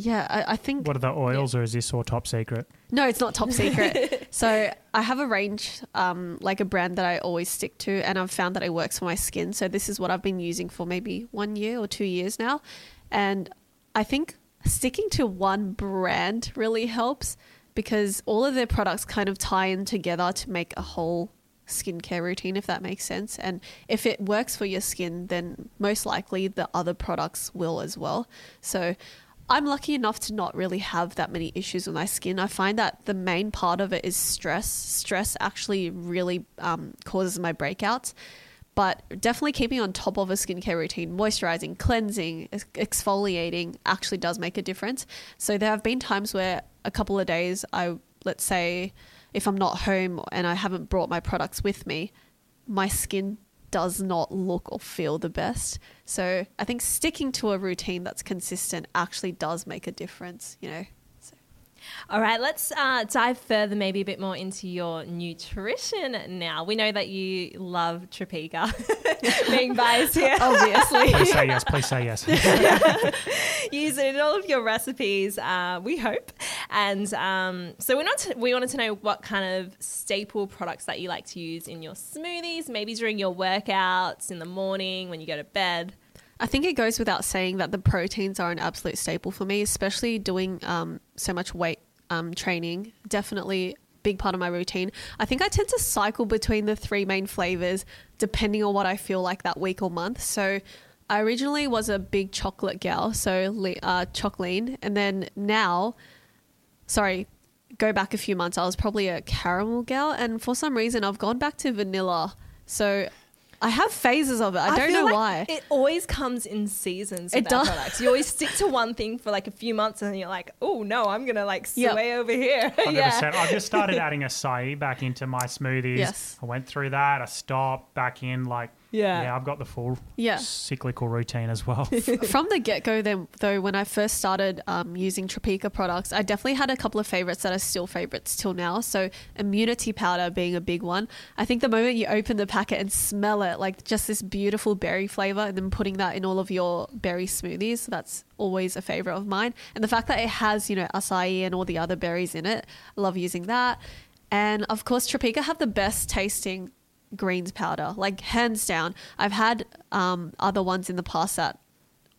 yeah, I, I think What are the oils, or is this all top secret? No, it's not top secret. so I have a range, um, like a brand that I always stick to, and I've found that it works for my skin. So this is what I've been using for maybe one year or two years now, and I think sticking to one brand really helps because all of their products kind of tie in together to make a whole skincare routine, if that makes sense. And if it works for your skin, then most likely the other products will as well. So I'm lucky enough to not really have that many issues with my skin. I find that the main part of it is stress. Stress actually really um, causes my breakouts. But definitely keeping on top of a skincare routine, moisturizing, cleansing, exfoliating actually does make a difference. So there have been times where a couple of days, I let's say, if I'm not home and I haven't brought my products with me, my skin does not look or feel the best. So I think sticking to a routine that's consistent actually does make a difference, you know. So. All right, let's uh, dive further, maybe a bit more into your nutrition now. We know that you love Tropeaka, being biased here. Obviously. Please say yes. Please say yes. use it in all of your recipes. Uh, we hope, and um, so we're not we wanted to know what kind of staple products that you like to use in your smoothies, maybe during your workouts in the morning when you go to bed. I think it goes without saying that the proteins are an absolute staple for me, especially doing um, so much weight um, training. Definitely big part of my routine. I think I tend to cycle between the three main flavors depending on what I feel like that week or month. So I originally was a big chocolate gal, so uh, and then now, sorry, go back a few months, I was probably a caramel gal, and for some reason I've gone back to vanilla. So I have phases of it. I, don't know like why. It always comes in seasons. It does. Products. You always stick to one thing for like a few months, and then you're like, oh no, I'm gonna like Yep. sway over here. 100%. yeah. I've just started adding acai back into my smoothies. Yes. I went through that. I stopped back in. Like, Yeah. yeah, I've got the full Yeah. cyclical routine as well. From the get go, then though, when I first started um, using Tropeaka products, I definitely had a couple of favorites that are still favorites till now. So immunity powder being a big one. I think the moment you open the packet and smell it, like just this beautiful berry flavor, and then putting that in all of your berry smoothies, that's always a favorite of mine. And the fact that it has, you know, acai and all the other berries in it, I love using that. And of course, Tropeaka have the best tasting greens powder, like hands down. I've had um, other ones in the past that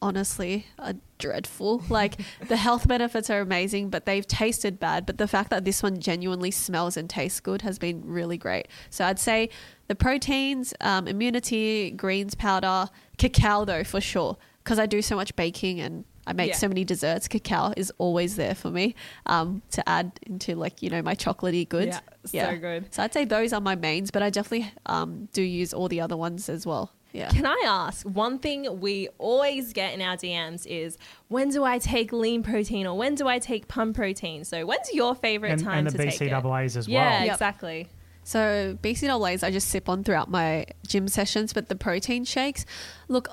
honestly are dreadful. Like the health benefits are amazing, but they've tasted bad. But the fact that this one genuinely smells and tastes good has been really great. So I'd say the proteins, um, immunity, greens powder, cacao though for sure, because I do so much baking and I make Yeah. so many desserts. Cacao is always there for me um, to add into like you know my chocolatey goods. Yeah, so good. So I'd say those are my mains, but I definitely um, do use all the other ones as well. Yeah. Can I ask one thing we always get in our DMs is when do I take lean protein or when do I take pump protein? So when's your favorite and, time and to take it? And the BCAAs as well. Yeah, Yep. exactly. So BCAAs I just sip on throughout my gym sessions, but the protein shakes, look,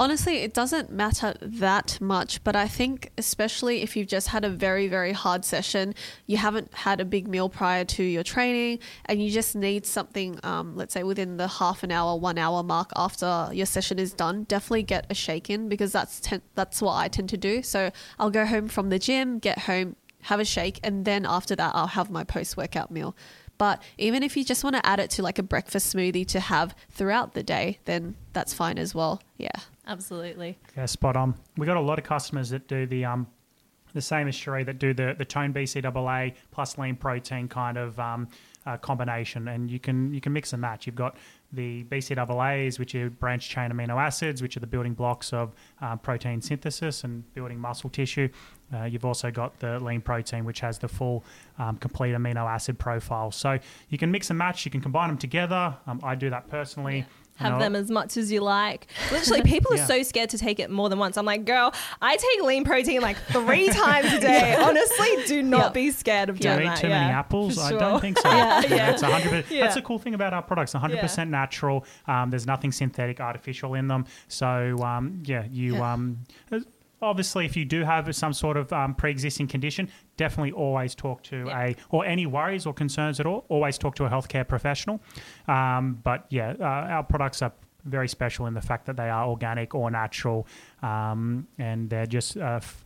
honestly, it doesn't matter that much. But I think especially if you've just had a very very hard session, you haven't had a big meal prior to your training, and you just need something, um, let's say within the half an hour, one hour mark after your session is done, definitely get a shake in because that's ten- that's what I tend to do. So I'll go home from the gym, get home, have a shake, and then after that, I'll have my post workout meal. But even if you just want to add it to like a breakfast smoothie to have throughout the day, then that's fine as well. Yeah. Absolutely. Yeah, spot on. We got a lot of customers that do the um, the same as Cherie that do the the tone BCAA plus lean protein kind of um, uh, combination, and you can you can mix and match. You've got the BCAAs, which are branched chain amino acids, which are the building blocks of uh, protein synthesis and building muscle tissue. Uh, you've also got the lean protein, which has the full um, complete amino acid profile. So you can mix and match. You can combine them together. Um, I do that personally. You Have them as much as you like. Literally, people Yeah. are so scared to take it more than once. I'm like, girl, I take lean protein like three times a day. Honestly, do not Yeah. be scared of Do you doing eat that. too many apples? for I don't think so. Yeah, yeah. It's 100. Yeah. That's the cool thing about our products. 100% natural. Um, there's nothing synthetic, artificial in them. So, um, yeah, you Yeah. um, obviously, if you do have some sort of um, pre-existing condition, definitely always talk to Yeah. a or any worries or concerns at all. Always talk to a healthcare professional. Um, but yeah, uh, our products are very special in the fact that they are organic or natural, um, and they're just uh, f-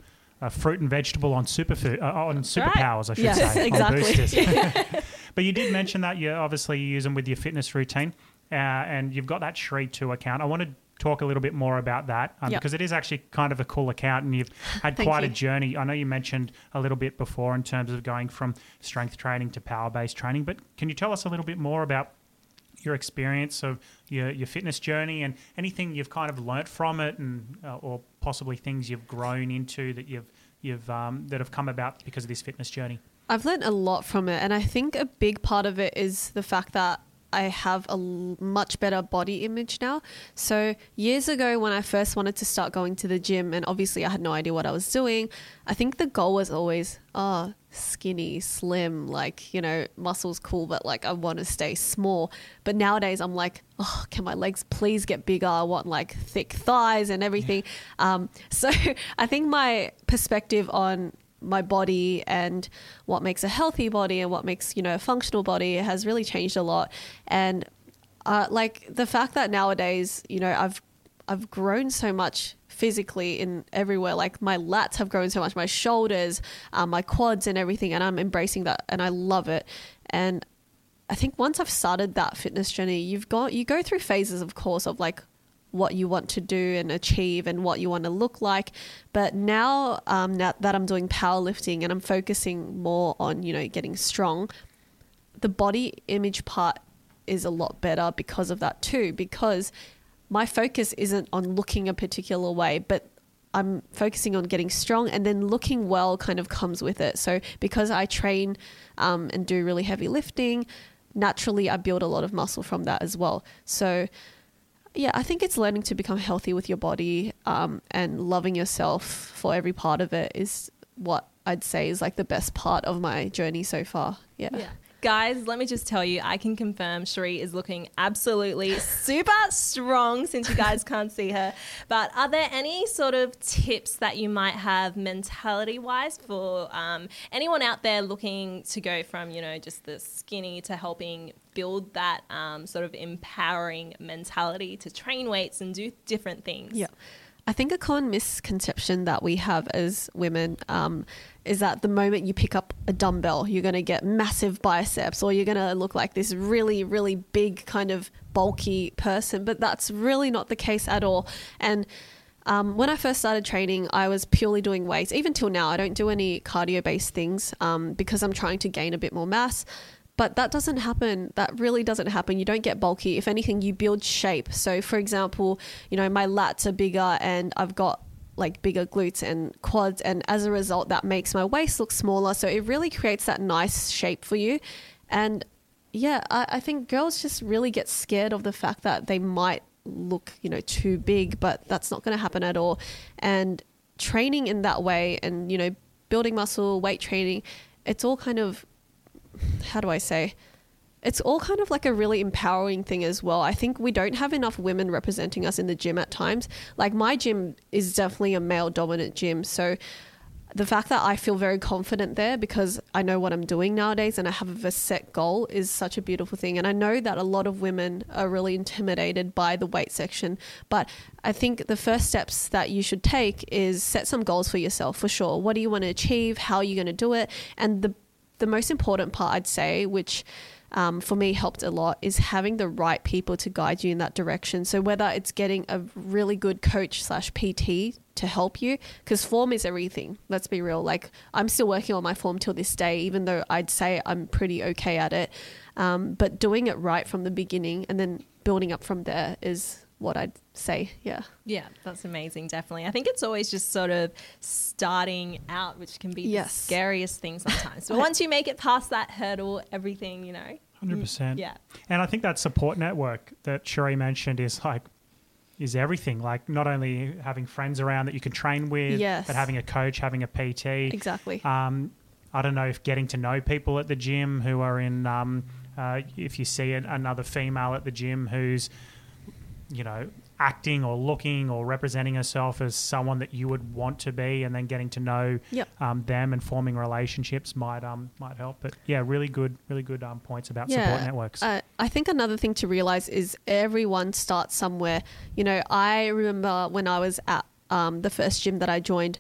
fruit and vegetable on superfood uh, on right. superpowers, I should Yes, say, exactly. boosters. but you did mention that you obviously use them with your fitness routine, uh, and you've got that Cherie Tu account. I want to talk a little bit more about that um, Yep. because it is actually kind of a cool account, and you've had quite a journey. I know you mentioned a little bit before in terms of going from strength training to power based training, but can you tell us a little bit more about? Your experience of your, your fitness journey and anything you've kind of learnt from it, and uh, or possibly things you've grown into that you've you've um, that have come about because of this fitness journey. I've learned a lot from it, and I think a big part of it is the fact that I have a much better body image now. So, years ago, when I first wanted to start going to the gym, and obviously I had no idea what I was doing, I think the goal was always, oh, skinny, slim, like, you know, muscles cool, but like I want to stay small. But nowadays, I'm like, oh, can my legs please get bigger? I want like thick thighs and everything. Um, so, I think my perspective on my body and what makes a healthy body and what makes you know a functional body has really changed a lot. And uh, like the fact that nowadays you know i've i've grown so much physically in everywhere like my lats have grown so much my shoulders um, my quads and everything and i'm embracing that and i love it. And i think once i've started that fitness journey you've got you go through phases of course of like what you want to do and achieve and what you want to look like. But now, um, now that I'm doing powerlifting and I'm focusing more on, you know, getting strong, the body image part is a lot better because of that too. Because my focus isn't on looking a particular way, but I'm focusing on getting strong, and then looking well kind of comes with it. So because I train um, and do really heavy lifting, naturally I build a lot of muscle from that as well. So yeah, I think it's learning to become healthy with your body um, and loving yourself for every part of it is what I'd say is like the best part of my journey so far. Yeah. Yeah. Guys, let me just tell you, I can confirm Cherie is looking absolutely super strong since you guys can't see her. But are there any sort of tips that you might have mentality wise for um, anyone out there looking to go from, you know, just the skinny to helping build that um, sort of empowering mentality to train weights and do different things? Yeah. I think a common misconception that we have as women um, is that the moment you pick up a dumbbell, you're going to get massive biceps or you're going to look like this really, really big, kind of bulky person. But that's really not the case at all. And um, when I first started training, I was purely doing weights. Even till now, I don't do any cardio based things um, because I'm trying to gain a bit more mass. But that doesn't happen. That really doesn't happen. You don't get bulky. If anything, you build shape. So, for example, you know, my lats are bigger and I've got like bigger glutes and quads. And as a result, that makes my waist look smaller. So, it really creates that nice shape for you. And yeah, I, I think girls just really get scared of the fact that they might look, you know, too big, but that's not going to happen at all. And training in that way and, you know, building muscle, weight training, it's all kind of how do I say? It's all kind of like a really empowering thing as well. I think we don't have enough women representing us in the gym at times. Like my gym is definitely a male dominant gym. So the fact that I feel very confident there because I know what I'm doing nowadays and I have a set goal is such a beautiful thing. And I know that a lot of women are really intimidated by the weight section, but I think the first steps that you should take is set some goals for yourself for sure. What do you want to achieve? How are you going to do it? And the the most important part I'd say, which um, for me helped a lot, is having the right people to guide you in that direction. So whether it's getting a really good coach slash PT to help you, because form is everything. Let's be real. Like I'm still working on my form till this day, even though I'd say I'm pretty okay at it. Um, but doing it right from the beginning and then building up from there is what I'd say. Yeah. Yeah, that's amazing. Definitely. I think it's always just sort of starting out, which can be Yes. the scariest thing sometimes. But once you make it past that hurdle, everything, you know. Hundred percent. Yeah. And I think that support network that Cherie mentioned is like is everything. Like not only having friends around that you can train with, Yes. but having a coach, having a PT. Exactly. Um, I don't know if getting to know people at the gym who are in. Um, uh, if you see an, another female at the gym who's, you know, acting or looking or representing herself as someone that you would want to be, and then getting to know Yep. um, them and forming relationships might um, might help. But yeah, really good, really good um, points about support networks. Uh, I think another thing to realize is everyone starts somewhere. You know, I remember when I was at um, the first gym that I joined,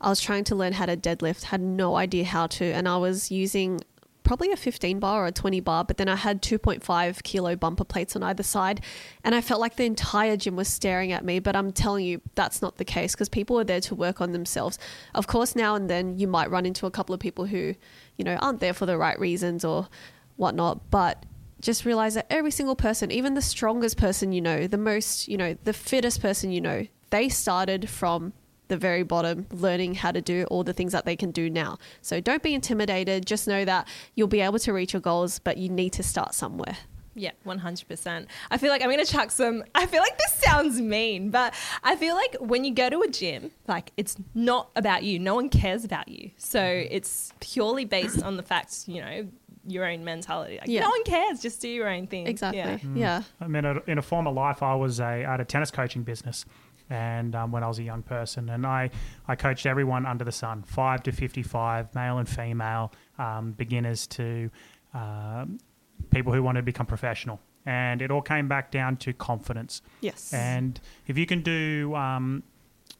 I was trying to learn how to deadlift, had no idea how to, and I was using probably a 15 bar or a 20 bar, but then I had 2.5 kilo bumper plates on either side. And I felt like the entire gym was staring at me. But I'm telling you, that's not the case because people are there to work on themselves. Of course, now and then you might run into a couple of people who, you know, aren't there for the right reasons or whatnot. But just realize that every single person, even the strongest person you know, the most, you know, the fittest person you know, they started from the very bottom, learning how to do all the things that they can do now. So don't be intimidated. Just know that you'll be able to reach your goals, but you need to start somewhere. Yeah, 100%. I feel like I'm going to chuck some. I feel like this sounds mean, but I feel like when you go to a gym, like it's not about you. No one cares about you. So it's purely based on the facts, you know, your own mentality. Like Yeah. no one cares. Just do your own thing. Exactly. Yeah. Yeah. Mm. I mean, in a- in a former life, I was a I had a tennis coaching business, and um, when I was a young person, and I I coached everyone under the sun, five to fifty five, male and female, um, beginners to um people who wanted to become professional, and it all came back down to confidence. Yes. And if you can do, um,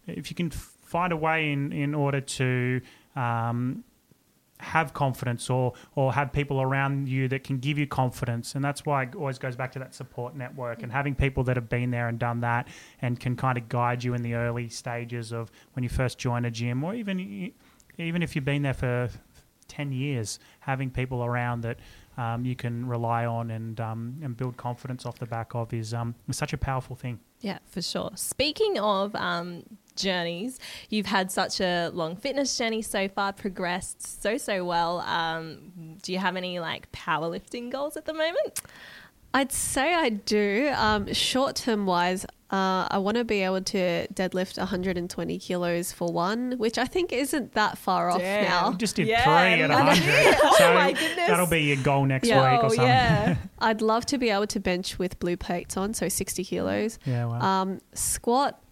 if you can find a way in, in order to um, have confidence or, or have people around you that can give you confidence, and that's why it always goes back to that support network and having people that have been there and done that and can kind of guide you in the early stages of when you first join a gym or even even if you've been there for 10 years, having people around that um, you can rely on and um, and build confidence off the back of is um, is such a powerful thing. Yeah, for sure. Speaking of um, journeys, you've had such a long fitness journey so far, progressed so, so well. Um, do you have any like powerlifting goals at the moment? I'd say I do. Um, short term wise, uh, I want to be able to deadlift 120 kilos for one, which I think isn't that far off Damn. now. You just did Yeah, three at man. 100. Oh so my goodness. that'll be your goal next Yeah. week or oh, something. yeah. I'd love to be able to bench with blue plates on, so 60 kilos. Yeah, well, Um, squat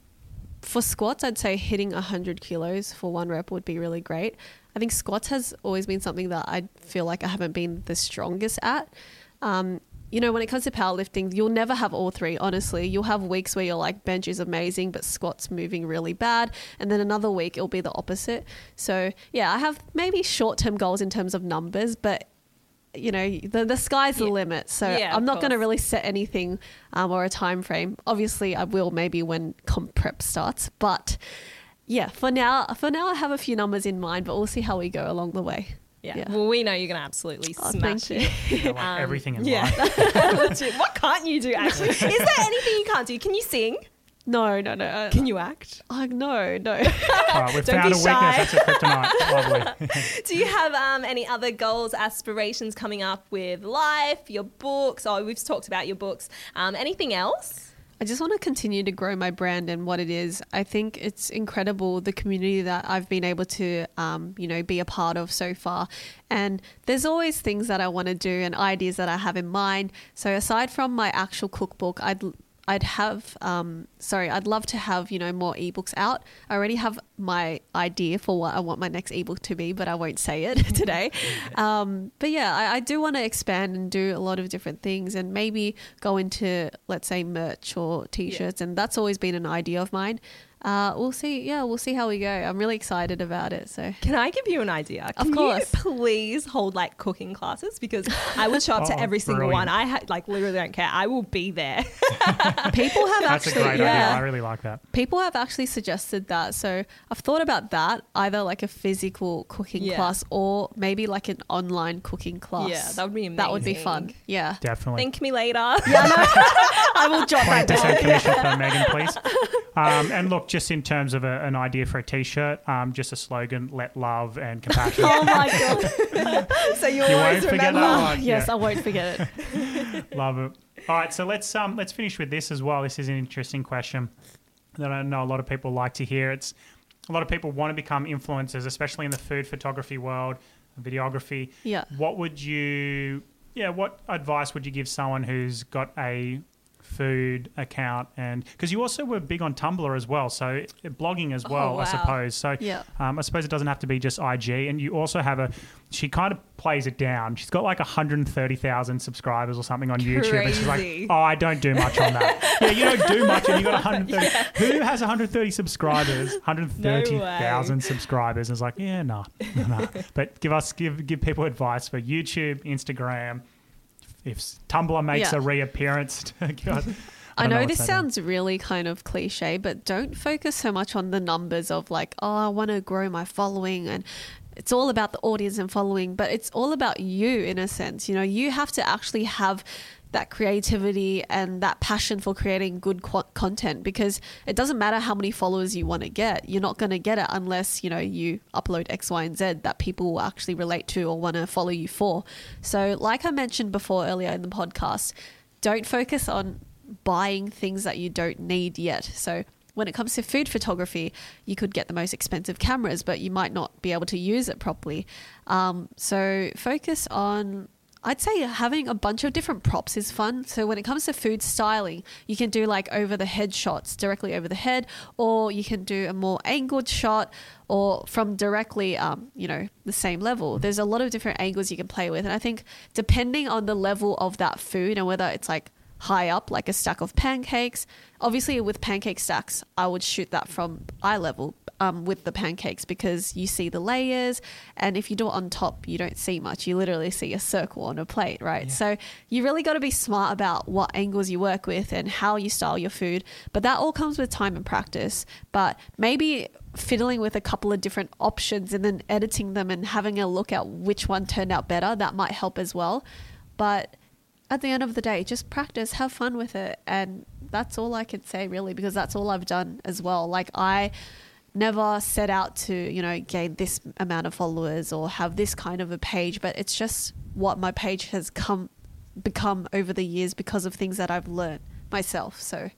for squats, I'd say hitting 100 kilos for one rep would be really great. I think squats has always been something that I feel like I haven't been the strongest at. Um, you know, when it comes to powerlifting, you'll never have all three, honestly. You'll have weeks where you're like, bench is amazing, but squats moving really bad. And then another week, it'll be the opposite. So, yeah, I have maybe short term goals in terms of numbers, but you know the, the sky's the Yeah. limit so Yeah, i'm not going to really set anything um, or a time frame obviously i will maybe when comp prep starts but yeah for now for now i have a few numbers in mind but we'll see how we go along the way yeah. Yeah. Well, we know you're going to absolutely Oh, smash thank you. it. yeah, like um, everything in yeah. life. What can't you do, actually? Is there anything you can't do? Can you sing? no no no uh, Can you act? oh, no no All right, we've Don't found be a shy. weakness. That's a kryptonite. Lovely. Do you have um, any other goals, aspirations coming up with life, your books? Oh, we've talked about your books. Um, anything else? I just want to continue to grow my brand and what it is. I think it's incredible the community that I've been able to, um, you know, be a part of so far. And there's always things that I want to do and ideas that I have in mind. So aside from my actual cookbook, I'd I'd have, um, sorry, I'd love to have, you know, more ebooks out. I already have my idea for what I want my next ebook to be, but I won't say it today. Um, but yeah, I, I do want to expand and do a lot of different things and maybe go into, let's say, merch or t shirts. And that's always been an idea of mine. Uh, we'll see. Yeah, we'll see how we go. I'm really excited about it. So Can I give you an idea? Of course. You please hold like cooking classes because I would show up to Oh, every single brilliant. one. I ha- like literally don't care. I will be there. people have That's a actually, great yeah. idea. I really like that. People have actually suggested that. So I've thought about that, either like a physical cooking Yeah. class or maybe like an online cooking class. Yeah, that would be amazing. That would be fun. Yeah. Definitely. Thank me later. Yeah, I will jot that down. 20% commission for Megon, please. Um, and look, just in terms of a, an idea for a t-shirt, um, just a slogan, let love and compassion. Oh my god. so you, You always won't forget remember. that one. yes, Yeah. I won't forget it. Love it. All right, so let's um let's finish with this as well. This is an interesting question that I know a lot of people like to hear. It's a lot of people want to become influencers, especially in the food photography world, videography. Yeah. What would you yeah, what advice would you give someone who's got a food account, and because you also were big on Tumblr as well, so uh, blogging as well, wow. I suppose. So Yeah. um, I suppose it doesn't have to be just IG, and you also have a. She kind of plays it down. She's got like 130,000 subscribers or something on YouTube, and she's like, "Oh, I don't do much on that." yeah, you don't do much, and you got 130. Who has 130 subscribers? 130,000 subscribers. And it's like, yeah, no, no, no. But give us, give give people advice for YouTube, Instagram. If Tumblr makes Yeah. a reappearance, give us- I don't know, this sounds really kind of cliche, but don't focus so much on the numbers of like, oh, I want to grow my following and it's all about the audience and following, but it's all about you in a sense. You know, you have to actually have that creativity and that passion for creating good qu- content because it doesn't matter how many followers you want to get. You're not going to get it unless, you know, you upload X, Y, and Z that people will actually relate to or want to follow you for. So, like I mentioned before earlier in the podcast, don't focus on buying things that you don't need yet. So when it comes to food photography, you could get the most expensive cameras, but you might not be able to use it properly. Um, so focus on. I'd say having a bunch of different props is fun. So when it comes to food styling, you can do like over the head shots directly over the head, or you can do a more angled shot, or from directly, um, you know, the same level. There's a lot of different angles you can play with, and I think depending on the level of that food and whether it's like high up, like a stack of pancakes. Obviously, with pancake stacks, I would shoot that from eye level um, with the pancakes because you see the layers, and if you do it on top, you don't see much. You literally see a circle on a plate, right? So you really got to be smart about what angles you work with and how you style your food. But that all comes with time and practice. But maybe fiddling with a couple of different options and then editing them and having a look at which one turned out better, that might help as well. But at the end of the day, just practice, have fun with it. And that's all I can say, really, because that's all I've done as well. Like, I never set out to, you know, gain this amount of followers or have this kind of a page, but it's just what my page has come become over the years because of things that I've learned myself. So,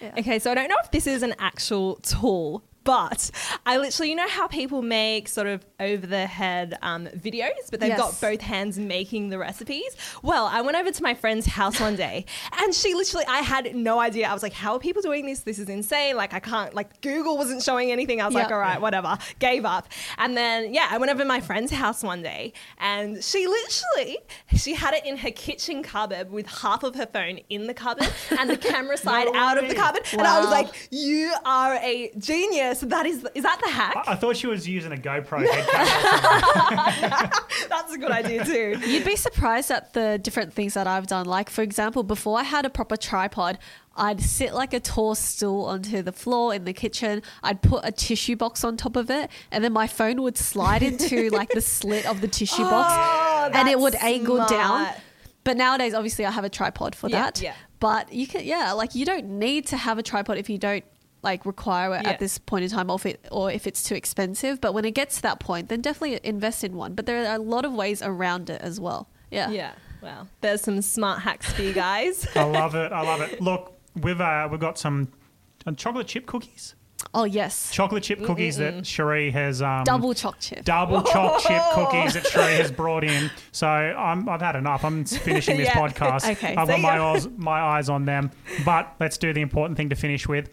yeah. Okay, so I don't know if this is an actual tool, but I literally, you know how people make sort of over the head um, videos, but they've got both hands making the recipes? Well, I went over to my friend's house one day and she literally, I had no idea. I was like, how are people doing this? This is insane. Like, I can't, like, Google wasn't showing anything. I was like, all right, whatever, gave up. And then, yeah, I went over to my friend's house one day and she literally, she had it in her kitchen cupboard with half of her phone in the cupboard and the camera side out of the cupboard. And I was like, you are a genius. So that is, is that the hack? I, I thought she was using a GoPro head camera. That's a good idea too. You'd be surprised at the different things that I've done. Like, for example, before I had a proper tripod, I'd sit like a tall stool onto the floor in the kitchen. I'd put a tissue box on top of it, and then my phone would slide into like the slit of the tissue oh, box, Oh, and it would that's angle down. But nowadays, obviously, I have a tripod for Yeah, that. yeah. But you can, yeah, like you don't need to have a tripod if you don't like require it Yeah. at this point in time, or if it or if it's too expensive. But when it gets to that point, then definitely invest in one. But there are a lot of ways around it as well. Yeah. Yeah. Well, there's some smart hacks for you guys. I love it. I love it. Look, we've uh, we've got some uh, chocolate chip cookies. Oh yes. Chocolate chip cookies that Cherie has um, Double choc chip. double choc chip cookies that Cherie has brought in. So I'm, I've had enough. I'm finishing this Yeah. podcast. Okay. I've got my ya. eyes, my eyes on them. But let's do the important thing to finish with.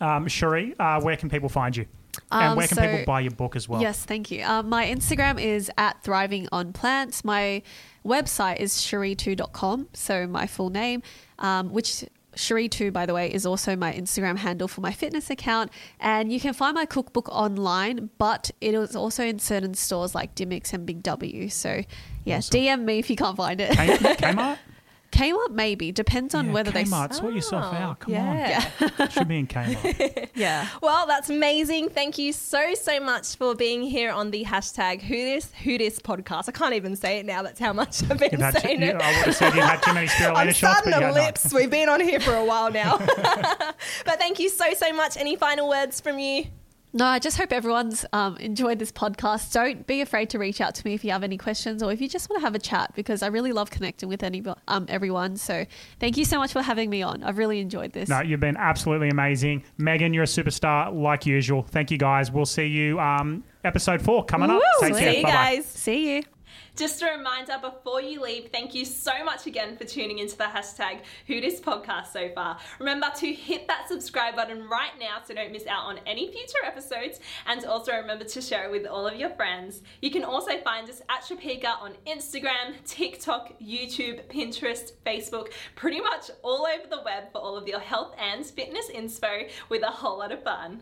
Um, Cherie, uh, where can people find you? and Um, where can so- people buy your book as well? Yes, thank you. Um, my Instagram is at thriving on plants. My website is cherietu.com, so my full name, um, which CherieTu, by the way, is also my Instagram handle for my fitness account. And you can find my cookbook online, but it is also in certain stores like Dymocks and Big W. So, yeah, Awesome. DM me if you can't find it. Kmart? Kmart, maybe. Depends on Yeah, whether they. Kmart. Sort yourself Oh, out. Come yeah. on. Should be in Kmart. Yeah. Well, that's amazing. Thank you so, so much for being here on the hashtag Who This Who This podcast. I can't even say it now. That's how much I've been You've had too, saying you, it. I would have said you had too many spirulina I'm shots, but starting you on lips. We've been on here for a while now. but thank you so, so much. Any final words from you? No, I just hope everyone's um, enjoyed this podcast. Don't be afraid to reach out to me if you have any questions or if you just want to have a chat because I really love connecting with any, um, everyone. So thank you so much for having me on. I've really enjoyed this. No, you've been absolutely amazing. Megon, you're a superstar like usual. Thank you guys. We'll see you um, episode four coming up. Take See care. you Bye-bye. guys. See you. Just a reminder before you leave, thank you so much again for tuning into the hashtag Who podcast so far. Remember to hit that subscribe button right now so don't miss out on any future episodes and also remember to share it with all of your friends. You can also find us at Tropeaka on Instagram, TikTok, YouTube, Pinterest, Facebook, pretty much all over the web for all of your health and fitness inspo with a whole lot of fun.